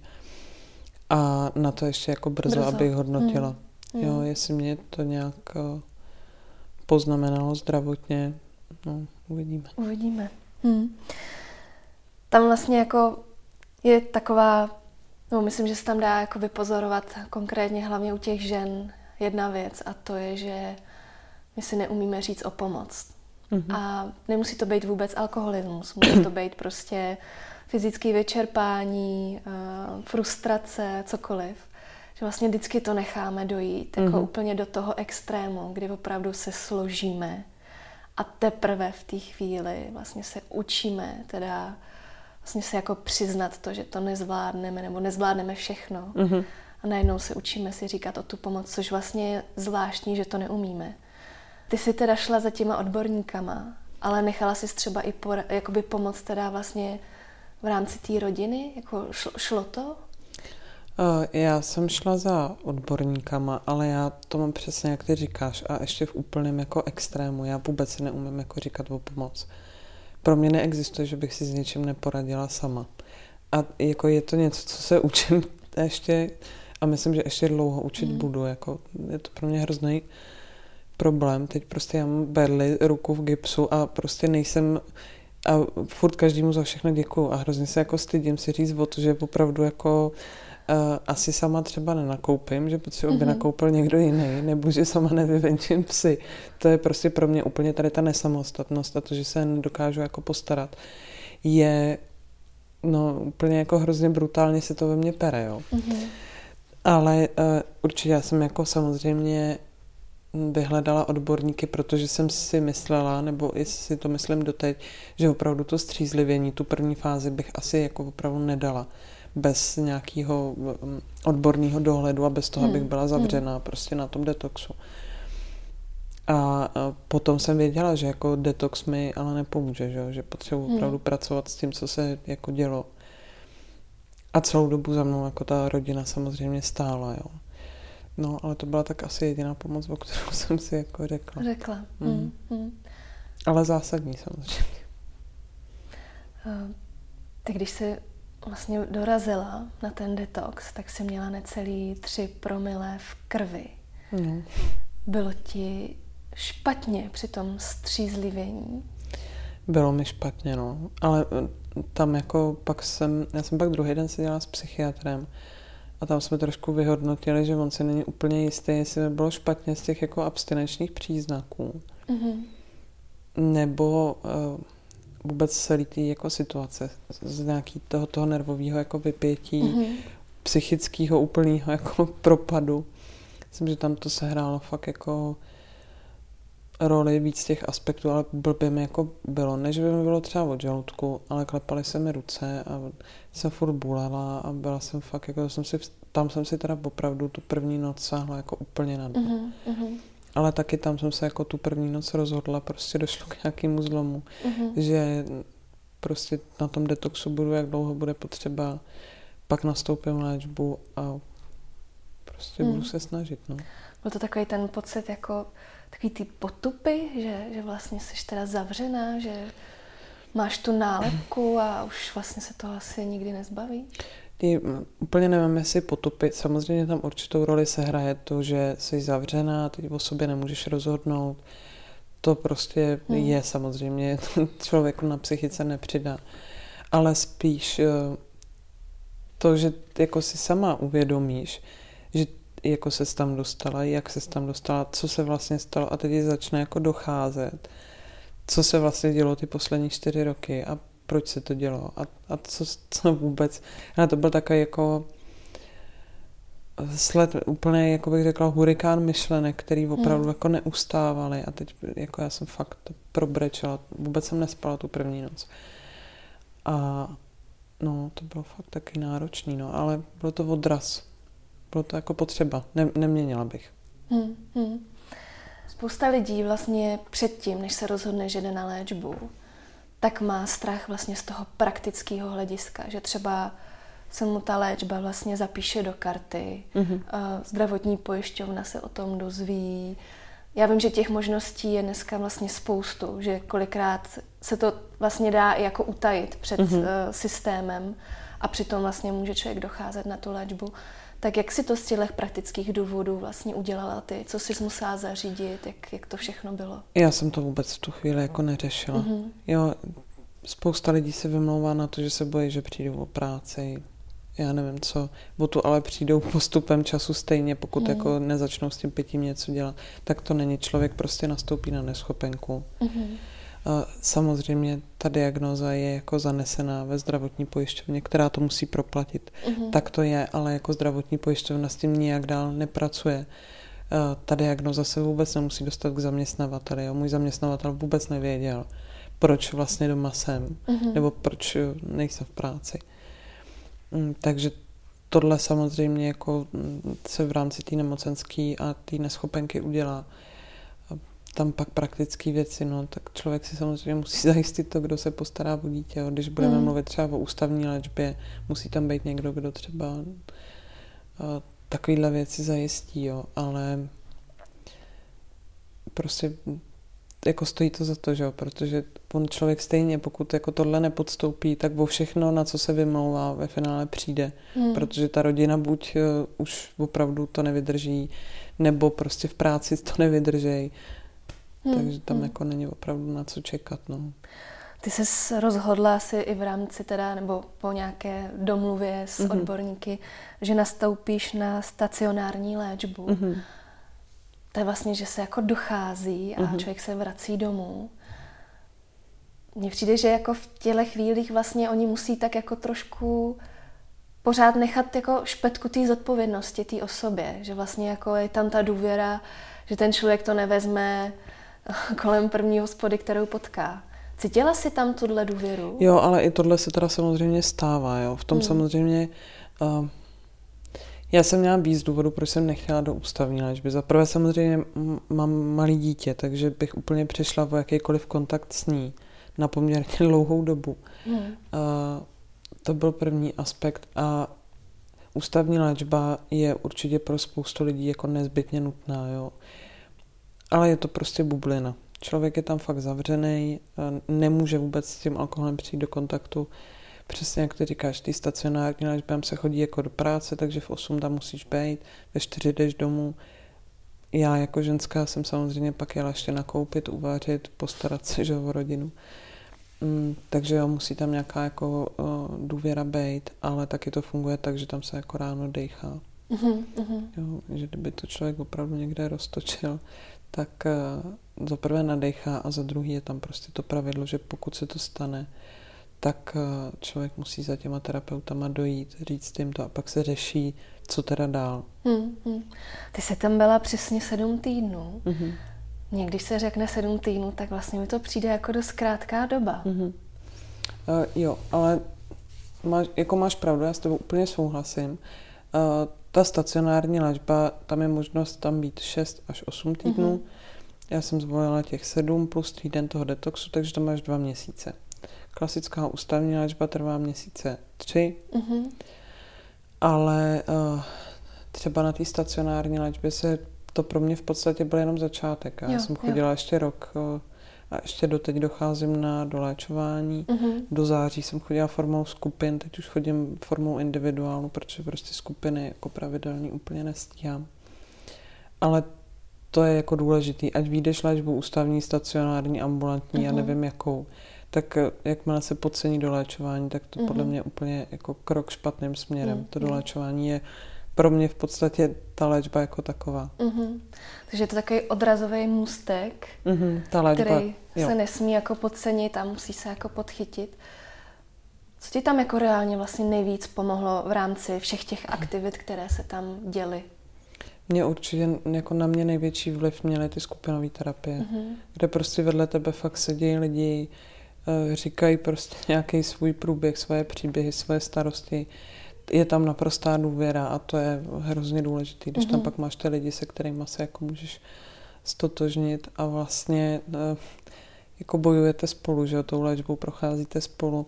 A na to ještě jako brzo, brzo. abych hodnotila. Hmm. Jo, jestli mě to nějak uh, poznamenalo zdravotně, no, uvidíme. Uvidíme. Hmm. Tam vlastně jako je taková, no myslím, že se tam dá jako vypozorovat konkrétně hlavně u těch žen jedna věc a to je, že my si neumíme říct o pomoc. Mm-hmm. A nemusí to být vůbec alkoholismus, může to být prostě fyzické vyčerpání, uh, frustrace, cokoliv. Že vlastně vždycky to necháme dojít jako mm-hmm. úplně do toho extrému, kdy opravdu se složíme a teprve v té chvíli vlastně se učíme teda vlastně se jako přiznat to, že to nezvládneme nebo nezvládneme všechno. Mm-hmm. A najednou se učíme si říkat o tu pomoc, což vlastně je zvláštní, že to neumíme. Ty jsi teda šla za těma odborníkama, ale nechala jsi třeba i por, jakoby pomoc teda vlastně v rámci té rodiny? Jako šlo, šlo to? Já jsem šla za odborníkama, ale já to mám přesně, jak ty říkáš, a ještě v úplném jako extrému. Já vůbec neumím jako říkat o pomoc. Pro mě neexistuje, že bych si s něčím neporadila sama. A jako je to něco, co se učím [LAUGHS] ještě a myslím, že ještě dlouho učit mm. budu. Jako, je to pro mě hrozný problém. Teď prostě já mám berli ruku v gipsu a prostě nejsem a furt každému za všechno děkuju a hrozně se jako stydím si říct o to, že opravdu jako Uh, asi sama třeba nenakoupím, že potřebuji, aby mm-hmm. nakoupil někdo jiný, nebo že sama nevyvenčím psy. To je prostě pro mě úplně tady ta nesamostatnost a to, že se nedokážu jako postarat, je no úplně jako hrozně brutálně se to ve mně pere, jo. Mm-hmm. Ale uh, určitě já jsem jako samozřejmě vyhledala odborníky, protože jsem si myslela, nebo i si to myslím doteď, že opravdu to střízlivění, tu první fázi bych asi jako opravdu nedala bez nějakého mm, odborného dohledu a bez toho, hmm. abych byla zavřená hmm. prostě na tom detoxu. A potom jsem věděla, že jako detox mi ale nepomůže, že, že potřebuji hmm. opravdu pracovat s tím, co se jako dělo. A celou dobu za mnou jako ta rodina samozřejmě stála, jo. No, ale to byla tak asi jediná pomoc, o kterou [LAUGHS] jsem si jako řekla. Řekla. Mm. Mm. Ale zásadní samozřejmě. Ty, když se vlastně dorazila na ten detox, tak si měla necelý tři promile v krvi. Mm. Bylo ti špatně při tom střízlivění? Bylo mi špatně, no. Ale eh, tam jako pak jsem, já jsem pak druhý den seděla s psychiatrem a tam jsme trošku vyhodnotili, že on si není úplně jistý, jestli by bylo špatně z těch jako abstinenčních příznaků. Mm-hmm. Nebo uh, vůbec celý ty jako situace z nějaký toho, toho nervového jako vypětí, mm-hmm. psychického úplného [LAUGHS] jako propadu. Myslím, že tam to sehrálo fakt jako roli víc těch aspektů, ale blbě mi jako bylo. než by mi bylo třeba od žaludku, ale klepaly se mi ruce a jsem furt bulela a byla jsem fakt, jako jsem si, tam jsem si teda opravdu tu první noc sáhla jako úplně na dno. Mm-hmm. Ale taky tam jsem se jako tu první noc rozhodla, prostě došlo k nějakému zlomu, mm-hmm. že prostě na tom detoxu budu, jak dlouho bude potřeba, pak nastoupím léčbu a prostě mm. budu se snažit. No. Byl to takový ten pocit jako takový ty potupy, že, že vlastně jsi teda zavřená, že máš tu nálepku a už vlastně se toho asi nikdy nezbaví? Ty, úplně nevím, jestli potupy. Samozřejmě tam určitou roli se hraje to, že jsi zavřená, teď o sobě nemůžeš rozhodnout. To prostě hmm. je samozřejmě, [LAUGHS] člověku na psychice nepřidá. Ale spíš eh, to, že jako si sama uvědomíš, že jako se tam dostala, jak se tam dostala, co se vlastně stalo a teď začne jako docházet, co se vlastně dělo ty poslední čtyři roky a proč se to dělo a, a co, co vůbec. A to byl takový jako sled úplně, jako bych řekla, hurikán myšlenek, který opravdu hmm. jako neustávaly a teď jako já jsem fakt probrečela, vůbec jsem nespala tu první noc. A no, to bylo fakt taky náročný, no, ale bylo to odraz. Bylo to jako potřeba, ne, neměnila bych. Hmm, hmm. Spousta lidí vlastně předtím, než se rozhodne, že jde na léčbu, tak má strach vlastně z toho praktického hlediska, že třeba se mu ta léčba vlastně zapíše do karty, mm-hmm. zdravotní pojišťovna se o tom dozví. Já vím, že těch možností je dneska vlastně spoustu, že kolikrát se to vlastně dá i jako utajit před mm-hmm. systémem a přitom vlastně může člověk docházet na tu léčbu. Tak jak si to z těch praktických důvodů vlastně udělala ty? Co jsi musela zařídit? Jak, jak to všechno bylo? Já jsem to vůbec v tu chvíli jako neřešila. Mm-hmm. Jo, spousta lidí se vymlouvá na to, že se bojí, že přijdou o práci, já nevím co, o tu ale přijdou postupem času stejně, pokud mm. jako nezačnou s tím pitím něco dělat, tak to není. Člověk prostě nastoupí na neschopenku. Mm. Samozřejmě ta diagnoza je jako zanesená ve zdravotní pojišťovně, která to musí proplatit. Mm-hmm. Tak to je, ale jako zdravotní pojišťovna s tím nijak dál nepracuje. Ta diagnoza se vůbec nemusí dostat k zaměstnavateli. Můj zaměstnavatel vůbec nevěděl, proč vlastně doma jsem, mm-hmm. nebo proč nejsem v práci. Mm, takže tohle samozřejmě jako mm, se v rámci té nemocenské a té neschopenky udělá tam pak praktické věci, no, tak člověk si samozřejmě musí [LAUGHS] zajistit to, kdo se postará o dítě. Jo. Když budeme mm. mluvit třeba o ústavní léčbě, musí tam být někdo, kdo třeba takovýhle věci zajistí, jo. ale prostě jako stojí to za to, že jo, protože on člověk stejně, pokud jako tohle nepodstoupí, tak o všechno, na co se vymlouvá, ve finále přijde, mm. protože ta rodina buď uh, už opravdu to nevydrží, nebo prostě v práci to [LAUGHS] nevydrží Hmm. Takže tam hmm. jako není opravdu na co čekat. No. Ty jsi rozhodla si i v rámci teda, nebo po nějaké domluvě s mm-hmm. odborníky, že nastoupíš na stacionární léčbu. Mm-hmm. To je vlastně, že se jako dochází a mm-hmm. člověk se vrací domů. Mně přijde, že jako v těle chvílích vlastně oni musí tak jako trošku pořád nechat jako špetku té zodpovědnosti té osobě, že vlastně jako je tam ta důvěra, že ten člověk to nevezme [LAUGHS] kolem první hospody, kterou potká. Cítila jsi tam tuhle důvěru? Jo, ale i tohle se teda samozřejmě stává. Jo. V tom hmm. samozřejmě... Uh, já jsem měla víc důvodu, proč jsem nechtěla do ústavní léčby. Za prvé samozřejmě mám malý dítě, takže bych úplně přišla o jakýkoliv kontakt s ní na poměrně [LAUGHS] dlouhou dobu. Hmm. Uh, to byl první aspekt. A ústavní léčba je určitě pro spoustu lidí jako nezbytně nutná. Jo. Ale je to prostě bublina. Člověk je tam fakt zavřený, nemůže vůbec s tím alkoholem přijít do kontaktu. Přesně jak ty říkáš, ty stacionární léčbám se chodí jako do práce, takže v 8 tam musíš být, ve 4 jdeš domů. Já jako ženská jsem samozřejmě pak jela ještě nakoupit, uvařit, postarat se že, o rodinu. Mm, takže jo, musí tam nějaká jako uh, důvěra být, ale taky to funguje tak, že tam se jako ráno dejchá. Uh-huh. Jo, že kdyby to člověk opravdu někde roztočil, tak eh, za prvé nadechá a za druhý je tam prostě to pravidlo, že pokud se to stane, tak eh, člověk musí za těma terapeutama dojít, říct jim to a pak se řeší, co teda dál. Hmm, hmm. Ty jsi tam byla přesně sedm týdnů. Hmm. Mně, když se řekne sedm týdnů, tak vlastně mi to přijde jako dost krátká doba. Hmm. Uh, jo, ale máš, jako máš pravdu, já s tebou úplně souhlasím. Uh, ta stacionární léčba, tam je možnost tam být 6 až 8 týdnů. Mm-hmm. Já jsem zvolila těch 7 plus týden toho detoxu, takže to máš dva měsíce. Klasická ústavní léčba trvá měsíce 3, mm-hmm. ale uh, třeba na té stacionární léčbě se to pro mě v podstatě byl jenom začátek. Já jo, jsem chodila jo. ještě rok uh, a ještě doteď docházím na doléčování. Mm-hmm. Do září jsem chodila formou skupin, teď už chodím formou individuálnu, protože prostě skupiny jako pravidelně úplně nestíhám. Ale to je jako důležitý, ať vyjdeš léčbu ústavní, stacionární, ambulantní, mm-hmm. já mhm. nevím jakou, tak eh, jakmile se podcení doléčování, tak to mm-hmm. podle mě úplně jako krok špatným směrem. Mm-hmm. To doléčování je pro mě v podstatě ta léčba jako taková. Mm-hmm. Takže je to takový odrazový můstek, mm-hmm, ta léčba, který jo. se nesmí jako podcenit a musí se jako podchytit. Co ti tam jako reálně vlastně nejvíc pomohlo v rámci všech těch aktivit, které se tam děly? Mě určitě, jako na mě největší vliv měly ty skupinové terapie, mm-hmm. kde prostě vedle tebe fakt sedí lidi, eh, říkají prostě [LAUGHS] nějaký svůj průběh, svoje příběhy, svoje starosti, je tam naprostá důvěra a to je hrozně důležité, když mm-hmm. tam mhm. pak máš ty lidi, se kterými se jako můžeš stotožnit a vlastně eh, jako bojujete spolu, že jo, tou léčbou procházíte spolu.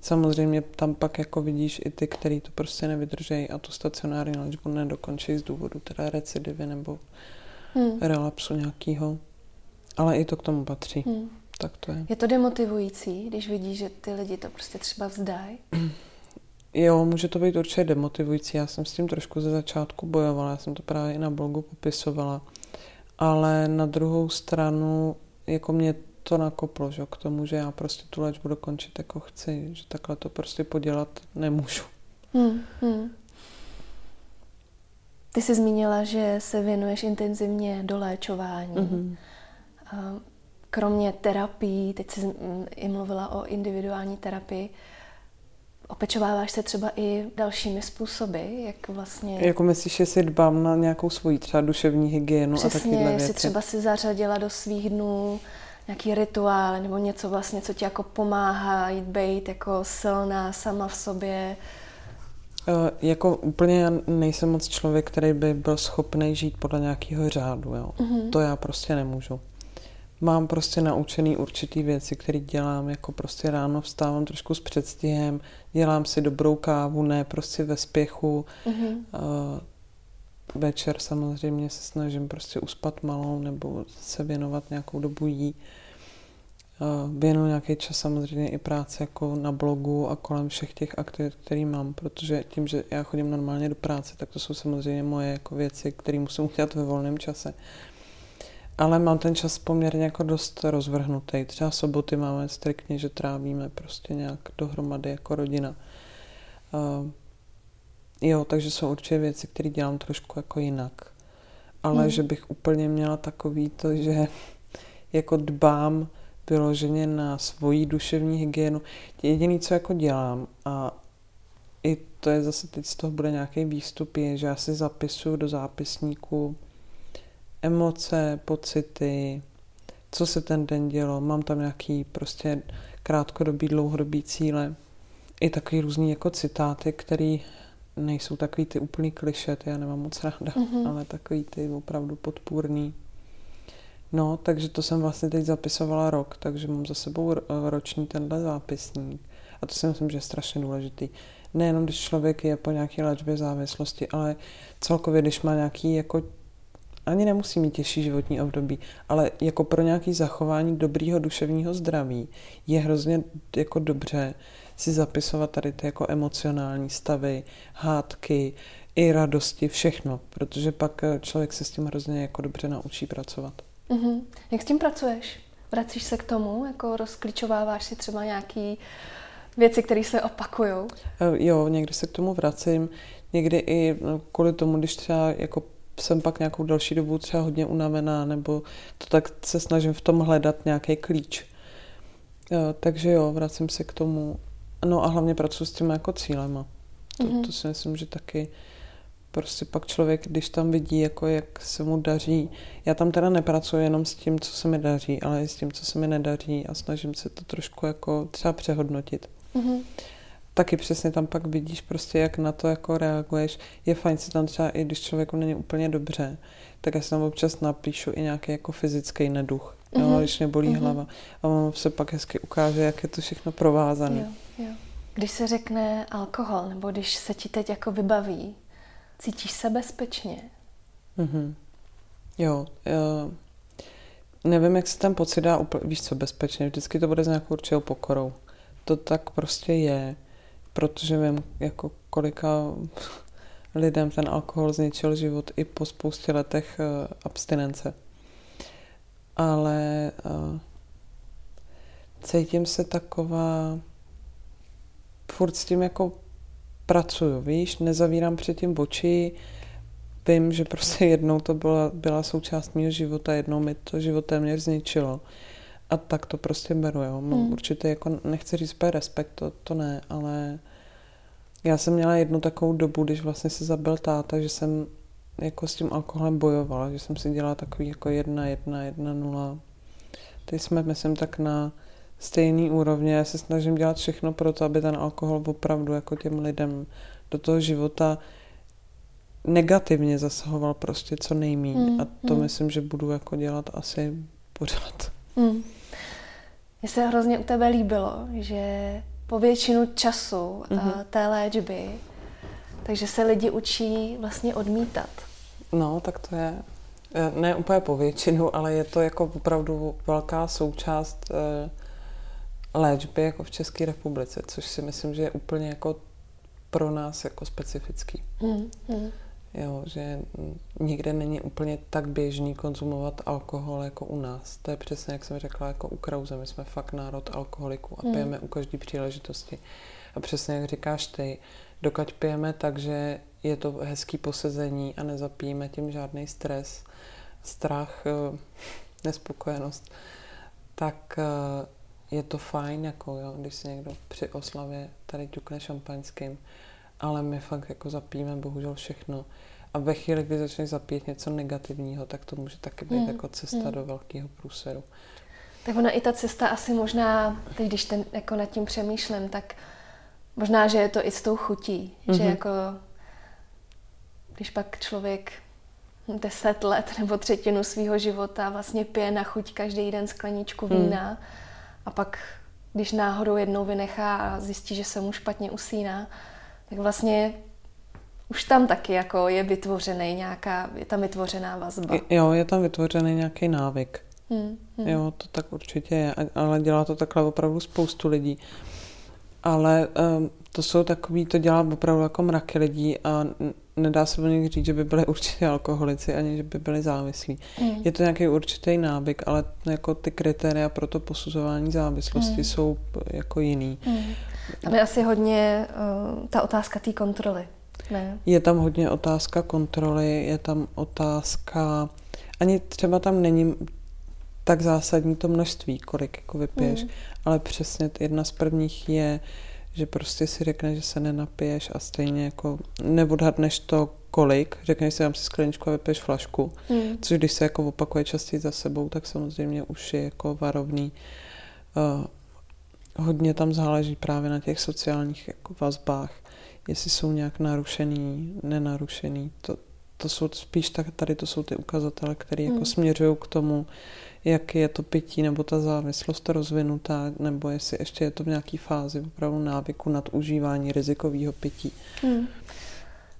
Samozřejmě tam pak jako vidíš i ty, který to prostě nevydržejí a tu stacionární léčbu nedokončí z důvodu teda recidivy nebo hmm. relapsu nějakého. Ale i to k tomu patří. Hmm. Tak to je. Je to demotivující, když vidíš, že ty lidi to prostě třeba vzdají? [CLEARS THROAT] Jo, může to být určitě demotivující. Já jsem s tím trošku ze začátku bojovala, já jsem to právě i na blogu popisovala. Ale na druhou stranu, jako mě to nakoplo, že, k tomu, že já prostě tu léčbu dokončit jako chci, že takhle to prostě podělat nemůžu. Hmm, hmm. Ty jsi zmínila, že se věnuješ intenzivně do léčování. Mm-hmm. Kromě terapii, teď jsi i mluvila o individuální terapii, Opečováváš se třeba i dalšími způsoby, jak vlastně... Jako myslíš, že si dbám na nějakou svoji třeba duševní hygienu Přesně, a takovéhle věci? Přesně, třeba si zařadila do svých dnů nějaký rituál nebo něco vlastně, co ti jako pomáhá jít být jako silná sama v sobě? Uh, jako úplně já nejsem moc člověk, který by byl schopný žít podle nějakého řádu. Jo. Mm-hmm. To já prostě nemůžu mám prostě naučený určitý věci, které dělám, jako prostě ráno vstávám trošku s předstihem, dělám si dobrou kávu, ne prostě ve spěchu. Mm-hmm. Uh, večer samozřejmě se snažím prostě uspat malou nebo se věnovat nějakou dobu jí. Uh, věnuji nějaký čas samozřejmě i práce jako na blogu a kolem všech těch aktivit, které mám, protože tím, že já chodím normálně do práce, tak to jsou samozřejmě moje jako věci, které musím udělat ve volném čase. Ale mám ten čas poměrně jako dost rozvrhnutý. Třeba soboty máme striktně, že trávíme prostě nějak dohromady jako rodina. Uh, jo, takže jsou určitě věci, které dělám trošku jako jinak. Ale hmm. že bych úplně měla takový to, že [LAUGHS] jako dbám vyloženě na svoji duševní hygienu. Jediný, co jako dělám a i to je zase teď z toho bude nějaký výstup, je, že já si zapisuju do zápisníku emoce, pocity, co se ten den dělo, mám tam nějaký prostě krátkodobý, dlouhodobý cíle, i takový různý jako citáty, který nejsou takový ty úplný klišet, já nemám moc ráda, mm-hmm. ale takový ty opravdu podpůrný. No, takže to jsem vlastně teď zapisovala rok, takže mám za sebou roční tenhle zápisník. A to si myslím, že je strašně důležitý. Nejenom když člověk je po nějaké léčbě závislosti, ale celkově, když má nějaký jako ani nemusí mít těžší životní období, ale jako pro nějaký zachování dobrýho duševního zdraví je hrozně jako dobře si zapisovat tady ty jako emocionální stavy, hádky, i radosti, všechno, protože pak eh, člověk se s tím hrozně jako dobře naučí pracovat. Mm-hmm. Jak s tím pracuješ? Vracíš se k tomu? Jako rozklíčováváš si třeba nějaký věci, které se opakují? Eh, jo, někdy se k tomu vracím. Někdy i no, kvůli tomu, když třeba jako jsem pak nějakou další dobu třeba hodně unavená, nebo to tak se snažím v tom hledat nějaký klíč. Jo, takže jo, vracím se k tomu. No a hlavně pracuji s těmi jako cílema. To, mm-hmm. to si myslím, že taky prostě pak člověk, když tam vidí, jako jak se mu daří. Já tam teda nepracuji jenom s tím, co se mi daří, ale i s tím, co se mi nedaří a snažím se to trošku jako třeba přehodnotit. Mm-hmm. Taky přesně tam pak vidíš prostě, jak na to jako reaguješ. Je fajn si tam třeba, i když člověku není úplně dobře, tak já si tam občas napíšu i nějaký jako fyzický neduch, mm-hmm. jo, mhm. když mě bolí mm-hmm. hlava. A on se pak hezky ukáže, jak je to všechno provázané. Jo, jo. Když se řekne alkohol, nebo když se ti teď jako vybaví, cítíš se bezpečně? Mm-hmm. Jo, jo. Nevím, jak se ten pocit dá úplně, víš co, bezpečně. Vždycky to bude s nějakou určitou pokorou. To tak prostě je, protože vím, jako kolika lidem ten alkohol zničil život i po spoustě letech uh, abstinence. Ale uh, cítím se taková, furt s tím jako pracuju, víš, nezavírám předtím oči, vím, že prostě jednou to byla, byla součást mého života, jednou mi to život téměř zničilo. A tak to prostě beru, jo. Mám hmm. určitě, jako nechci říct respekt, to, to ne, ale já jsem měla jednu takovou dobu, když vlastně se zabil táta, že jsem jako s tím alkoholem bojovala, že jsem si dělala takový jako jedna, jedna, jedna, nula. Teď jsme, myslím, tak na stejný úrovně. Já se snažím dělat všechno pro to, aby ten alkohol opravdu jako těm lidem do toho života negativně zasahoval prostě co nejméně. Mm, a to mm. myslím, že budu jako dělat asi pořád. Mm. Mně se hrozně u tebe líbilo, že po většinu času mm-hmm. té léčby, takže se lidi učí vlastně odmítat. No, tak to je. Eh, ne úplně po většinu, ale je to jako opravdu velká součást eh, léčby jako v České republice, což si myslím, že je úplně jako pro nás jako specifický. Mm, mm. Jo, že nikde není úplně tak běžný konzumovat alkohol jako u nás. To je přesně, jak jsem řekla, jako u Krauze. My jsme fakt národ alkoholiků a mm. pijeme u každé příležitosti. A přesně jak říkáš ty, dokud pijeme tak, že je to hezký posezení a nezapijeme tím žádný stres, strach, eh, nespokojenost, tak eh, je to fajn, jako jo, když si někdo při oslavě tady ťukne šampaňským, ale my fakt jako zapijeme bohužel všechno. A ve chvíli, kdy začneš zapít něco negativního, tak to může taky být hmm. jako cesta hmm. do velkého průseru. Tak ona i ta cesta asi možná, teď když ten, jako nad tím přemýšlím, tak možná, že je to i s tou chutí, mm-hmm. že mhm. jako když pak člověk deset let nebo třetinu svého života vlastně pije na chuť každý den skleničku hmm. vína, mm a pak, když náhodou jednou vynechá a zjistí, že se mu špatně usíná, tak vlastně už tam taky jako je vytvořený nějaká, je tam vytvořená vazba. Jo, je tam vytvořený nějaký návyk. Hmm, hmm. Jo, to tak určitě je, ale dělá to takhle opravdu spoustu lidí. Ale um, to jsou takový, to dělá opravdu jako mraky lidí a nedá se o nich říct, že by byli [LAUGHS] určitě alkoholici, ani že by byli závislí. Mm. Je to nějaký určitý návyk, ale jako ty kritéria pro to posuzování závislosti mm. jsou jako jiný. Mm. Tam je asi hodně uh, ta otázka té kontroly. Ne? Je tam hodně otázka kontroly, je tam otázka, ani třeba tam není tak zásadní to množství, kolik jako vypiješ, mm. ale přesně jedna z prvních je, že prostě si řekne, že se nenapiješ a stejně jako neodhadneš to kolik, řekneš si, dám si skleničku a vypiješ flašku, mm. což když se jako opakuje častěji za sebou, tak samozřejmě už je jako varovný. Uh, hodně tam záleží právě na těch sociálních jako vazbách, jestli jsou nějak narušený, nenarušený. To, to jsou spíš tak, tady to jsou ty ukazatele, které jako mm. směřují k tomu, jak je to pití nebo ta závislost rozvinutá, nebo jestli ještě je to v nějaké fázi opravdu návyku nad užívání rizikového pití. Hmm.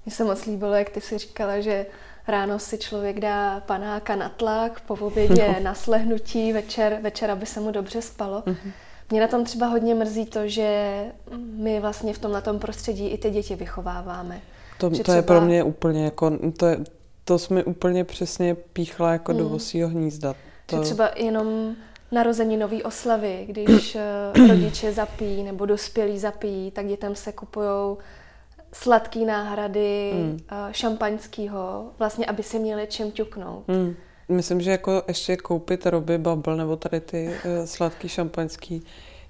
Mně se moc líbilo, jak ty si říkala, že ráno si člověk dá panáka na tlak, po obědě no. na slehnutí, večer, večer, aby se mu dobře spalo. Mm-hmm. Mě na tom třeba hodně mrzí to, že my vlastně v tomhle prostředí i ty děti vychováváme. To, to třeba... je pro mě úplně jako, to, je, to jsme úplně přesně píchla jako mm. do vosího hnízda. To... Že třeba jenom narození nový oslavy, když uh, [CLEARS THROAT] rodiče zapí nebo dospělí zapí, tak dětem se kupují sladký náhrady mm. šampaňského, vlastně, aby si měli čem ťuknout. Mm. Myslím, že jako ještě koupit roby bubble nebo tady ty uh, sladký šampaňský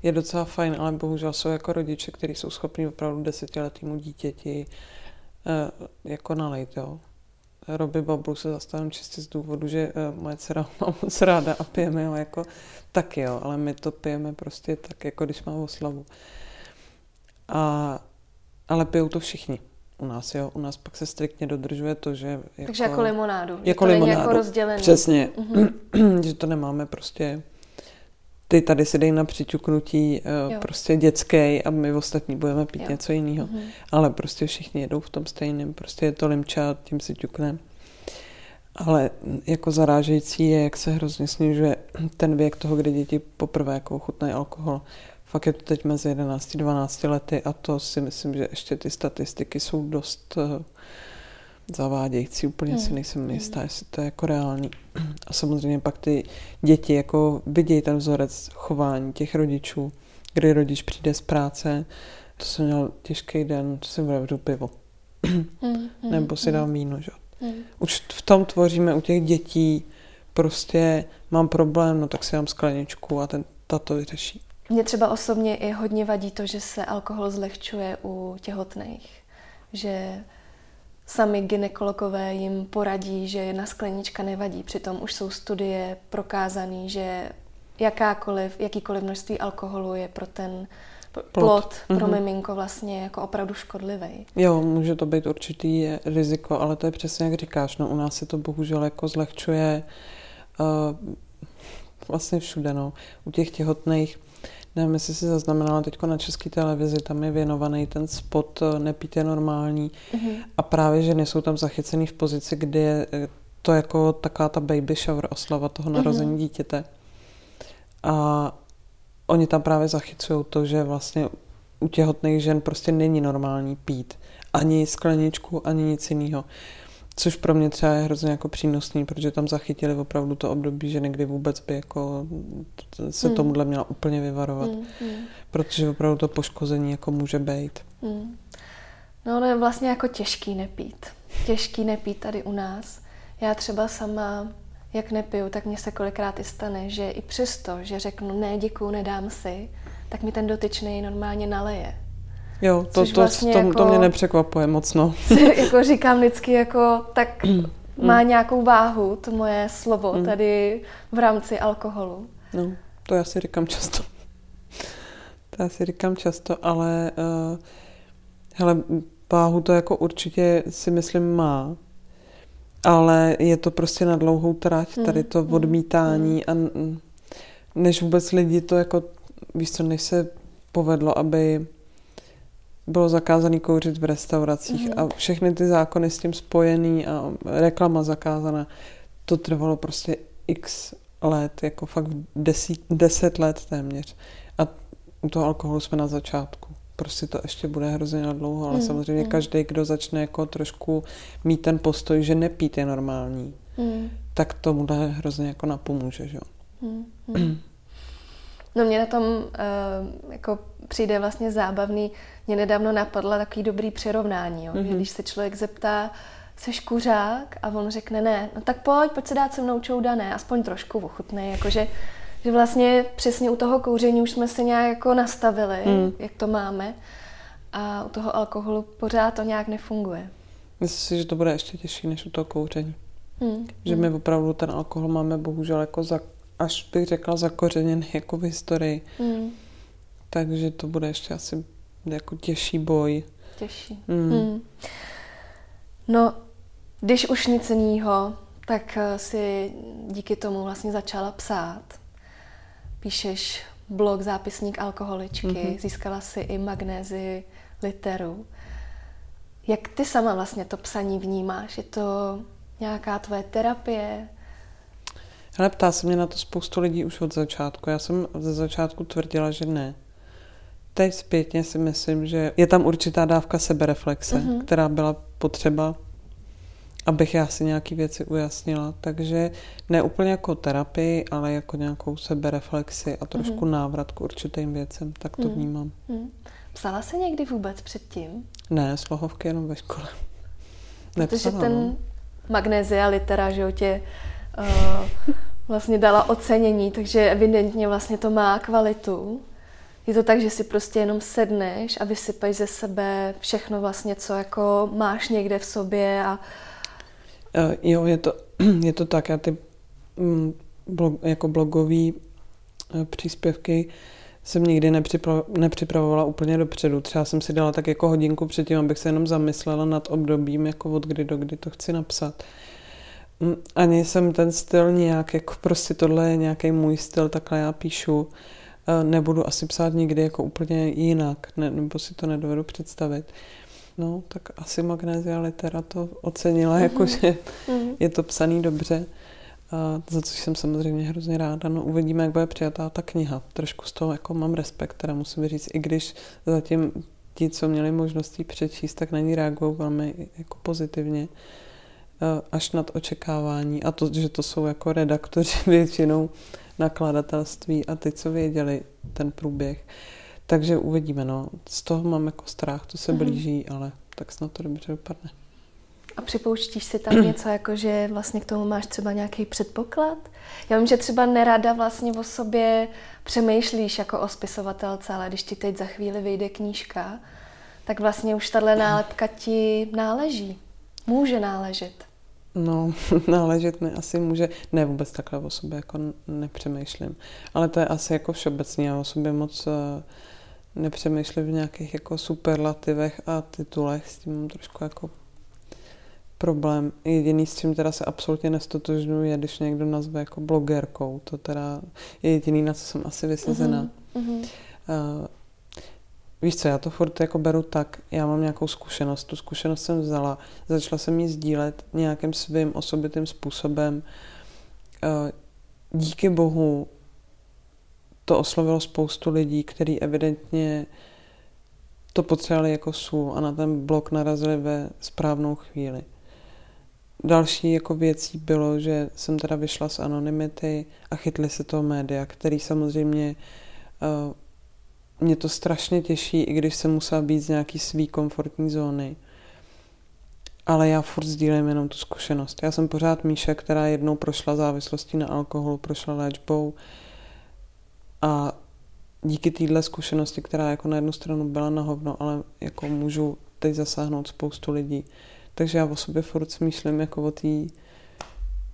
je docela fajn, ale bohužel jsou jako rodiče, kteří jsou schopni opravdu desetiletýmu dítěti uh, jako nalejt, jo. Roby Bablu se zastavím čistě z důvodu, že uh, moje dcera [LAUGHS] má moc ráda a pijeme ho jako taky, jo, ale my to pijeme prostě tak, jako když má oslavu. A, ale pijou to všichni u nás, jo. U nás pak se striktně dodržuje to, že... Jako, Takže jako limonádu. Jako to limonádu. jako rozdělený. Přesně. Mm-hmm. [CLEARS THROAT] že to nemáme prostě ty tady si dej na přiťuknutí uh, prostě dětský a my ostatní budeme pít jo. něco jiného. Mm-hmm. Ale prostě všichni jedou v tom stejném. Prostě je to limča, tím si ťukneme. Ale jako zarážející je, jak se hrozně snižuje [CLEARS THROAT] ten věk toho, kdy děti poprvé jako ochutnají alkohol. Fakt je to teď mezi 11 a 12 lety a to si myslím, že ještě ty statistiky jsou dost uh, zavádějící. Úplně hmm. si nejsem jistá, hmm. jestli to je jako reálný. A samozřejmě pak ty děti jako vidějí ten vzorec chování těch rodičů, kdy rodič přijde z práce, to jsem měl těžký den, to si bude pivo. Hmm, [CLEARS THROAT] hmm. Nebo si dal víno, že? Hmm. Už v tom tvoříme u těch dětí prostě mám problém, no tak si dám skleničku a ten tato vyřeší. Mně třeba osobně i hodně vadí to, že se alkohol zlehčuje u těhotných. Že sami ginekologové jim poradí, že jedna sklenička nevadí. Přitom už jsou studie prokázané, že jakákoliv, jakýkoliv množství alkoholu je pro ten plod, plod pro mm-hmm. miminko vlastně jako opravdu škodlivý. Jo, může to být určitý riziko, ale to je přesně jak říkáš, no u nás se to bohužel jako zlehčuje uh, vlastně všude, no. U těch těhotných Nevím, jestli si zaznamenala teď na české televizi, tam je věnovaný ten spot eh, Nepít je normální mm-hmm. a právě ženy jsou tam zachycený v pozici, kdy je eh, to jako taková ta baby shower, oslava toho mhm. narození mm-hmm. dítěte. A oni tam právě zachycují to, že vlastně u těhotných žen prostě není normální pít. Ani skleničku, ani nic jiného. Což pro mě třeba je hrozně jako přínosný, protože tam zachytili opravdu to období, že někdy vůbec by jako se hmm. tomuhle měla úplně vyvarovat. Hmm, hmm. Protože opravdu to poškození jako může být. Hmm. No, no je vlastně jako těžký nepít. Těžký nepít tady u nás. Já třeba sama, jak nepiju, tak mně se kolikrát i stane, že i přesto, že řeknu ne, děkuju, nedám si, tak mi ten dotyčný normálně naleje. Jo, to, to, vlastně to, jako, to mě nepřekvapuje moc, no. [LAUGHS] jako říkám vždycky, jako tak má nějakou váhu to moje slovo mm. tady v rámci alkoholu. No, to já si říkám často. [LAUGHS] To já si říkám často, ale uh, hele, váhu to jako určitě si myslím má, ale je to prostě na dlouhou trať, mm. tady to mm. odmítání mm. a než vůbec lidi to jako, víš co, než se povedlo, aby bylo zakázané kouřit v restauracích mm. a všechny ty zákony s tím spojený a reklama zakázaná, to trvalo prostě x let, jako fakt desít, deset let téměř. A u toho alkoholu jsme na začátku. Prostě to ještě bude hrozně na dlouho, ale mm. samozřejmě mm. každý, kdo začne jako trošku mít ten postoj, že nepít je normální, mm. tak tomu hrozně jako napomůže, že jo. Mm. Mm. No mě na tom uh, jako přijde vlastně zábavný. Mě nedávno napadla takový dobrý přirovnání, jo? Mm-hmm. když se člověk zeptá, jsi kuřák? A on řekne ne. No tak pojď, pojď se dát se mnou čouda, ne, aspoň trošku ochutnej. Jakože že vlastně přesně u toho kouření už jsme se nějak jako nastavili, mm. jak to máme. A u toho alkoholu pořád to nějak nefunguje. Myslím si, že to bude ještě těžší než u toho kouření. Mm. Že my opravdu ten alkohol máme bohužel jako za až bych řekla zakořeněný jako v historii. Mm. Takže to bude ještě asi jako těžší boj. Těžší. Mm. Mm. No, když už nic jiného, tak eh, si díky tomu vlastně začala psát. Píšeš blog Zápisník alkoholičky, mm-hmm. získala si i magnézi literu. Jak ty sama vlastně to psaní vnímáš? Je to nějaká tvoje terapie? Ale ptá se mě na to spoustu lidí už od začátku. Já jsem ze začátku tvrdila, že ne. Teď zpětně si myslím, že je tam určitá dávka sebereflexe, mm-hmm. která byla potřeba, abych já si nějaké věci ujasnila. Takže ne úplně jako terapii, ale jako nějakou sebereflexi a trošku mm-hmm. návrat k určitým věcem. Tak to mm-hmm. vnímám. Mm. Psala se někdy vůbec předtím? Ne, slohovky jenom ve škole. Protože Nepsala, ten no. magnézia litera, že tě uh, vlastně dala ocenění, takže evidentně vlastně to má kvalitu. Je to tak, že si prostě jenom sedneš a vysypeš ze sebe všechno vlastně, co jako máš někde v sobě a... Uh, jo, je to, [CLEARS THROAT] je to tak. Já ty mm, blog, jako blogové uh, příspěvky jsem nikdy nepřipravovala úplně dopředu. Třeba jsem si dala tak jako hodinku předtím, abych se jenom zamyslela nad obdobím, jako od kdy do kdy to chci napsat. Mm, ani jsem ten styl nějak, jako prostě tohle je nějaký můj styl, takhle já píšu. E, nebudu asi psát nikdy jako úplně jinak, ne, nebo si to nedovedu představit. No, tak asi Magnézia Litera to ocenila, mm-hmm. jako že mm-hmm. je to psaný dobře za což jsem samozřejmě hrozně ráda. No uvidíme, jak bude přijatá ta kniha. Trošku z toho jako mám respekt, teda musím říct, i když zatím ti, co měli možnosti přečíst, tak na ní reagují velmi jako pozitivně až nad očekávání a to, že to jsou jako redaktoři [LAUGHS] většinou nakladatelství a ty, co věděli ten průběh. Takže uvidíme, no. Z toho mám jako strach, to se mhm. blíží, ale tak snad to dobře dopadne. A připouštíš si tam něco, jako že vlastně k tomu máš třeba nějaký předpoklad? Já vím, že třeba nerada vlastně o sobě přemýšlíš jako o spisovatelce, ale když ti teď za chvíli vyjde knížka, tak vlastně už tahle nálepka ti náleží. Může náležet. No, [LAUGHS] náležet mi asi může. Ne, vůbec takhle o sobě jako nepřemýšlím. Ale to je asi jako všeobecně. Já o sobě moc eh, nepřemýšlím v nějakých jako superlativech a titulech. S tím mám trošku jako problém. Jediný, s čím teda se absolutně nestotožňuji, je, když někdo nazve jako blogerkou. To teda je jediný, na co jsem asi vysazena. Mm-hmm. Uh, víš co, já to furt jako beru tak, já mám nějakou zkušenost, tu zkušenost jsem vzala, začala jsem ji sdílet nějakým svým osobitým způsobem. Uh, díky bohu to oslovilo spoustu lidí, kteří evidentně to potřebovali jako sůl a na ten blok narazili ve správnou chvíli. Další jako věcí bylo, že jsem teda vyšla z anonymity a chytli se toho média, který samozřejmě uh, mě to strašně těší, i když jsem musela být z nějaký svý komfortní zóny. Ale já furt sdílím jenom tu zkušenost. Já jsem pořád Míša, která jednou prošla závislostí na alkoholu, prošla léčbou a díky téhle zkušenosti, která jako na jednu stranu byla na hovno, ale jako můžu teď zasáhnout spoustu lidí, takže já o sobě furt smýšlím jako o té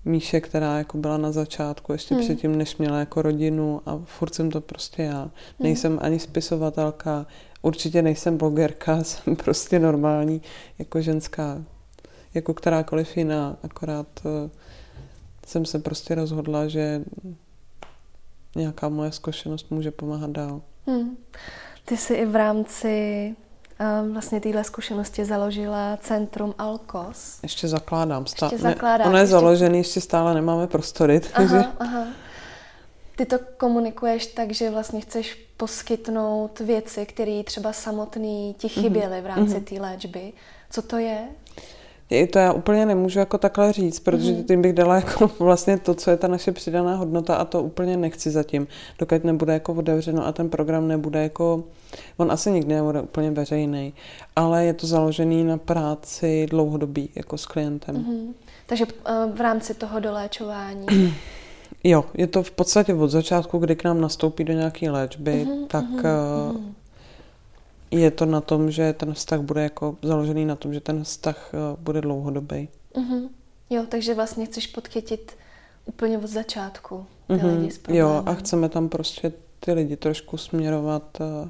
Míše, která jako byla na začátku, ještě hmm. předtím, než měla jako rodinu a furt jsem to prostě já. Hmm. Nejsem ani spisovatelka, určitě nejsem blogerka, [LAUGHS] jsem prostě normální jako ženská, jako kterákoliv jiná, akorát uh, jsem se prostě rozhodla, že nějaká moje zkušenost může pomáhat dál. Hmm. Ty jsi i v rámci vlastně téhle zkušenosti založila Centrum Alkos. Ještě zakládám. Stá- ještě zakládám. Ono je ještě... založený, ještě stále nemáme prostory. [LAUGHS] Takže... Aha, aha. Ty to komunikuješ tak, že vlastně chceš poskytnout věci, které třeba samotný ti mhm. chyběly v rámci mm-hmm. té léčby. Co to je? To já úplně nemůžu jako takhle říct, protože mm. tím bych dala jako [LAUGHS] vlastně to, co je ta naše přidaná hodnota a to úplně nechci zatím, dokud nebude jako otevřeno a ten program nebude jako, on asi nikdy nebude úplně veřejný, ale je to založený na práci dlouhodobí jako s klientem. Mm. Takže eh, v rámci toho doléčování. Jo, je to v podstatě od začátku, kdy k nám nastoupí do nějaké léčby, mm, tak mm, je to na tom, že ten vztah bude jako založený na tom, že ten vztah eh, bude dlouhodobý. Mm-hmm. Jo, takže vlastně chceš podchytit úplně od začátku ty mm-hmm. lidi s Jo, a chceme tam prostě ty lidi trošku směrovat uh,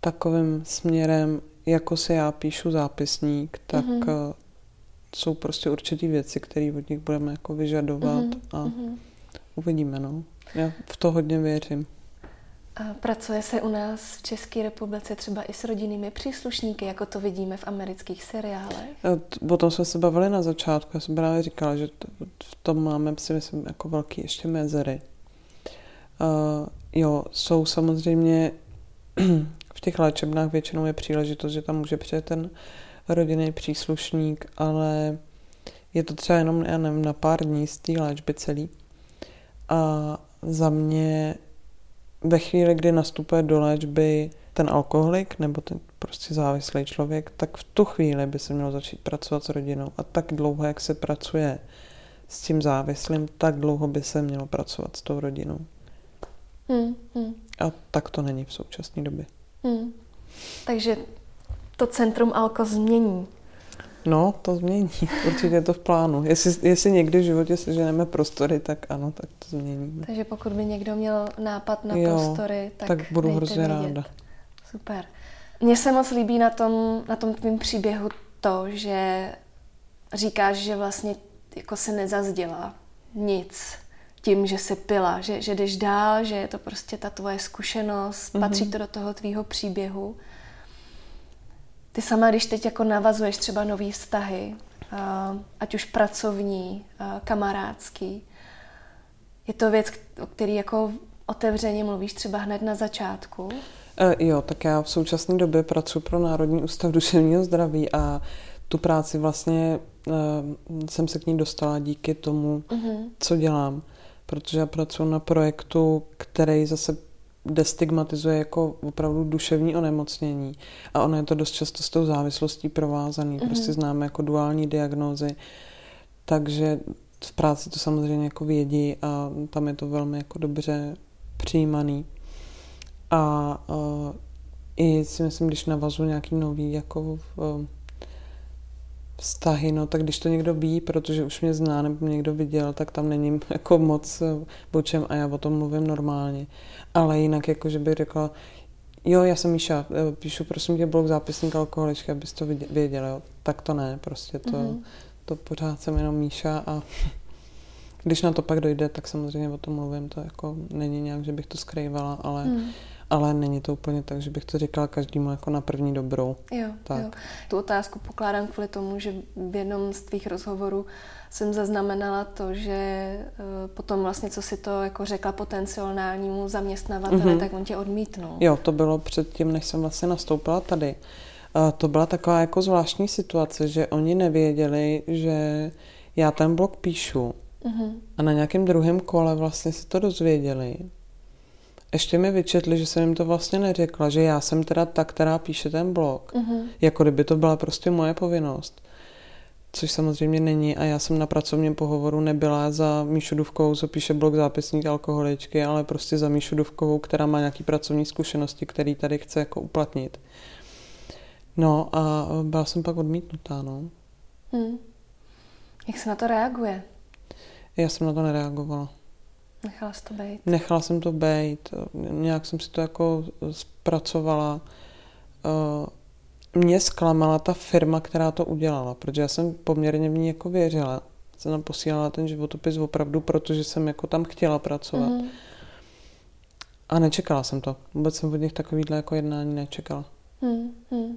takovým směrem, jako se já píšu zápisník, tak mm-hmm. uh, jsou prostě určitý věci, které od nich budeme jako vyžadovat mm-hmm. a mm-hmm. uvidíme, no. Já v to hodně věřím. A pracuje se u nás v České republice třeba i s rodinnými příslušníky, jako to vidíme v amerických seriálech? O tom jsme se bavili na začátku. Já jsem právě říkala, že v tom máme, si myslím, jako velký ještě mezery. Uh, jo, jsou samozřejmě [CLEARS THROAT] v těch léčebnách většinou je příležitost, že tam může přijet ten rodinný příslušník, ale je to třeba jenom, já nevím, na pár dní z té léčby celý. A za mě ve chvíli, kdy nastupuje do léčby ten alkoholik nebo ten prostě závislý člověk, tak v tu chvíli by se mělo začít pracovat s rodinou. A tak dlouho, jak se pracuje s tím závislým, tak dlouho by se mělo pracovat s tou rodinou. Hmm, hmm. A tak to není v současné době. Hmm. Takže to centrum Alko změní No, to změní. [LAUGHS] Určitě je to v plánu. Jestli, jestli někdy v životě seženeme prostory, tak ano, tak to změníme. Takže pokud by někdo měl nápad na jo, prostory, tak, tak budu hrozně ráda. Super. Mně se moc líbí na tom, na tom tvým příběhu to, že říkáš, že vlastně jako se nezazděla nic tím, že jsi pila, že, že jdeš dál, že je to prostě ta tvoje zkušenost, mm-hmm. patří to do toho tvýho příběhu. Ty sama, když teď jako navazuješ třeba nový vztahy, ať už pracovní, kamarádský, je to věc, o který jako otevřeně mluvíš třeba hned na začátku? E, jo, tak já v současné době pracuji pro Národní ústav duševního zdraví a tu práci vlastně e, jsem se k ní dostala díky tomu, uh-huh. co dělám. Protože já pracuji na projektu, který zase destigmatizuje jako opravdu duševní onemocnění. A ono je to dost často s tou závislostí provázaný. Mm-hmm. Prostě známe jako duální diagnózy. Takže v práci to samozřejmě jako vědí a tam je to velmi jako dobře přijímaný. A uh, i si myslím, když navazu nějaký nový jako uh, vztahy, no tak když to někdo ví, protože už mě zná nebo mě někdo viděl, tak tam není [LAUGHS] jako moc eh, o čem a já o tom mluvím normálně. Ale jinak jako, že bych řekla, jo, já jsem Míša, eh, píšu prosím tě blok zápisník alkoholičky, abys to věděl, jo. Tak to ne, prostě to, mm-hmm. to pořád jsem jenom Míša a [LAUGHS] když na to pak dojde, tak samozřejmě o tom mluvím, to jako není nějak, že bych to skrývala, ale mm ale není to úplně tak, že bych to říkala každému jako na první dobrou. Jo, tak. jo. Tu otázku pokládám kvůli tomu, že v jednom z tvých rozhovorů jsem zaznamenala to, že eh, potom vlastně, co si to jako řekla potenciálnímu zaměstnavateli, mm-hmm. tak on tě odmítnul. Jo, to bylo předtím, než jsem vlastně nastoupila tady. To byla taková jako zvláštní situace, že oni nevěděli, že já ten blog píšu. Mm-hmm. A na nějakém druhém kole vlastně se to dozvěděli ještě mi vyčetli, že jsem jim to vlastně neřekla, že já jsem teda ta, která píše ten blog. Uh-huh. Jako kdyby to byla prostě moje povinnost. Což samozřejmě není a já jsem na pracovním pohovoru nebyla za Míšu Duvkovou, co píše blog zápisník alkoholičky, ale prostě za Míšu Duvkovou, která má nějaký pracovní zkušenosti, který tady chce jako uplatnit. No a byla jsem pak odmítnutá, no. Hmm. Jak se na to reaguje? Já jsem na to nereagovala. Nechala jsi to být? Nechala jsem to být. Nějak jsem si to jako zpracovala. Eh, mě zklamala ta firma, která to udělala, protože já jsem poměrně v ní jako věřila. Jsem tam posílala ten životopis opravdu, protože jsem jako tam chtěla pracovat. Mm-hmm. A nečekala jsem to. Vůbec jsem od nich takovýhle jako jednání nečekala. Mm-hmm.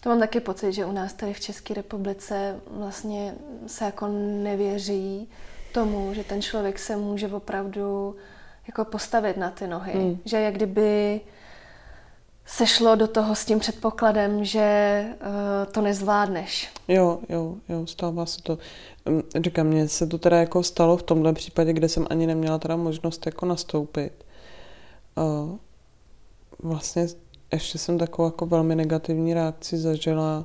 To mám taky pocit, že u nás tady v České republice vlastně se jako nevěří tomu, že ten člověk se může opravdu jako postavit na ty nohy. Mm. Že jak kdyby se šlo do toho s tím předpokladem, že uh, to nezvládneš. Jo, jo, jo, stává se to. Říkám, mně se to teda jako stalo v tomhle případě, kde jsem ani neměla teda možnost jako nastoupit. Uh, vlastně ještě jsem takovou jako velmi negativní reakci zažila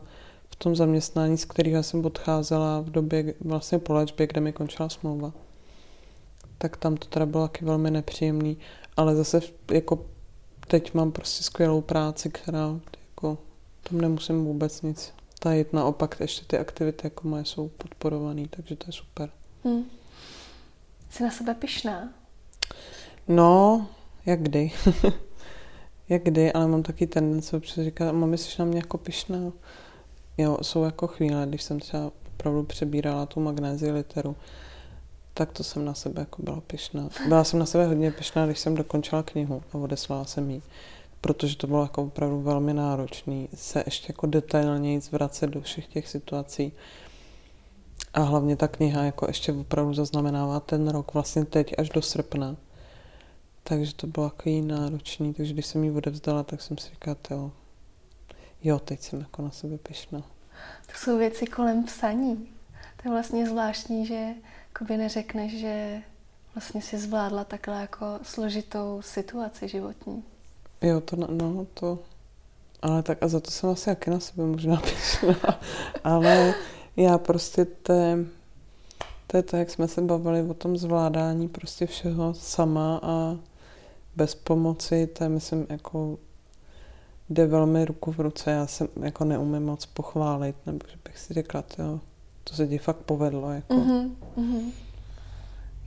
tom zaměstnání, z kterého jsem odcházela v době vlastně po léčbě, kde mi končila smlouva. Tak tam to teda bylo taky velmi nepříjemný, ale zase jako teď mám prostě skvělou práci, která jako tam nemusím vůbec nic tajit, naopak ještě ty aktivity jako moje jsou podporované, takže to je super. Hmm. Jsi na sebe pyšná? No, jak kdy. [LAUGHS] jak kdy, ale mám taky tendence občas říkat, mami, jsi na mě jako pyšná. Jo, jsou jako chvíle, když jsem třeba opravdu přebírala tu magnézi literu, tak to jsem na sebe jako byla pyšná. Byla jsem na sebe hodně pyšná, když jsem dokončila knihu a odeslala jsem ji, protože to bylo jako opravdu velmi náročné se ještě jako detailněji zvracet do všech těch situací. A hlavně ta kniha jako ještě opravdu zaznamenává ten rok, vlastně teď až do srpna. Takže to bylo takový náročný, takže když jsem ji odevzdala, tak jsem si říkala, jo, jo, teď jsem jako na sebe pyšná. To jsou věci kolem psaní. To je vlastně zvláštní, že by neřekneš, že vlastně si zvládla takhle jako složitou situaci životní. Jo, to, no, to, ale tak a za to jsem asi jaký na sebe možná [LAUGHS] pyšná. ale já prostě te, to je to, jak jsme se bavili o tom zvládání prostě všeho sama a bez pomoci, to je myslím jako jde velmi ruku v ruce. Já se jako neumím moc pochválit, nebo že bych si řekla, jo, to se ti fakt povedlo. Jako. Mm-hmm, mm-hmm.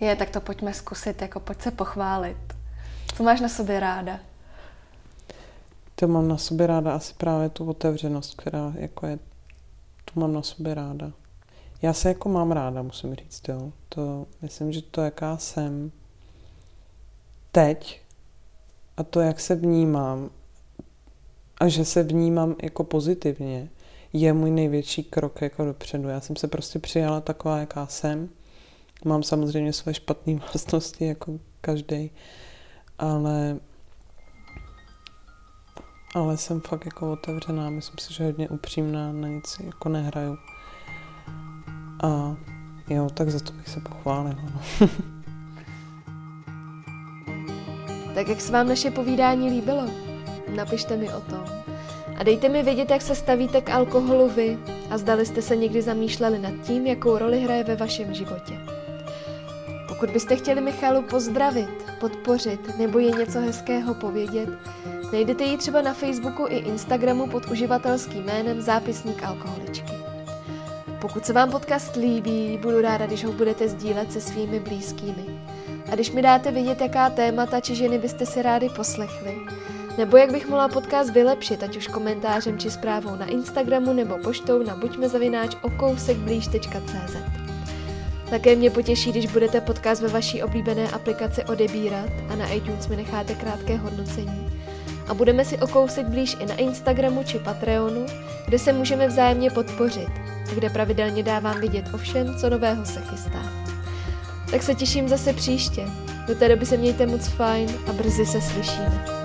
Je, tak to pojďme zkusit, jako pojď se pochválit. Co máš na sobě ráda? To mám na sobě ráda asi právě tu otevřenost, která jako je, tu mám na sobě ráda. Já se jako mám ráda, musím říct, jo. To, myslím, že to, jaká jsem teď a to, jak se vnímám a že se vnímám jako pozitivně, je můj největší krok jako dopředu. Já jsem se prostě přijala taková, jaká jsem. Mám samozřejmě své špatné [LAUGHS] vlastnosti, jako každý, ale ale jsem fakt jako otevřená, myslím si, že hodně upřímná, na nic jako nehraju. A jo, tak za to bych se pochválila. [LAUGHS] Tak jak se vám naše povídání líbilo? Napište mi o tom. A dejte mi vědět, jak se stavíte k alkoholu vy a zdali jste se někdy zamýšleli nad tím, jakou roli hraje ve vašem životě. Pokud byste chtěli Michalu pozdravit, podpořit nebo je něco hezkého povědět, najdete ji třeba na Facebooku i Instagramu pod uživatelským jménem Zápisník alkoholičky. Pokud se vám podcast líbí, budu ráda, když ho budete sdílet se svými blízkými. A když mi dáte vědět, jaká témata či ženy byste si rádi poslechli, nebo jak bych mohla podcast vylepšit, ať už komentářem či zprávou na Instagramu nebo poštou na buďmezavináč. Také mě potěší, když budete podcast ve vaší oblíbené aplikaci odebírat a na iTunes mi necháte krátké hodnocení. A budeme si o kousek blíž i na Instagramu či Patreonu, kde se můžeme vzájemně podpořit a kde pravidelně dávám vidět o všem, co nového se chystá. Tak se těším zase příště. Do té doby se mějte moc fajn a brzy se slyšíme.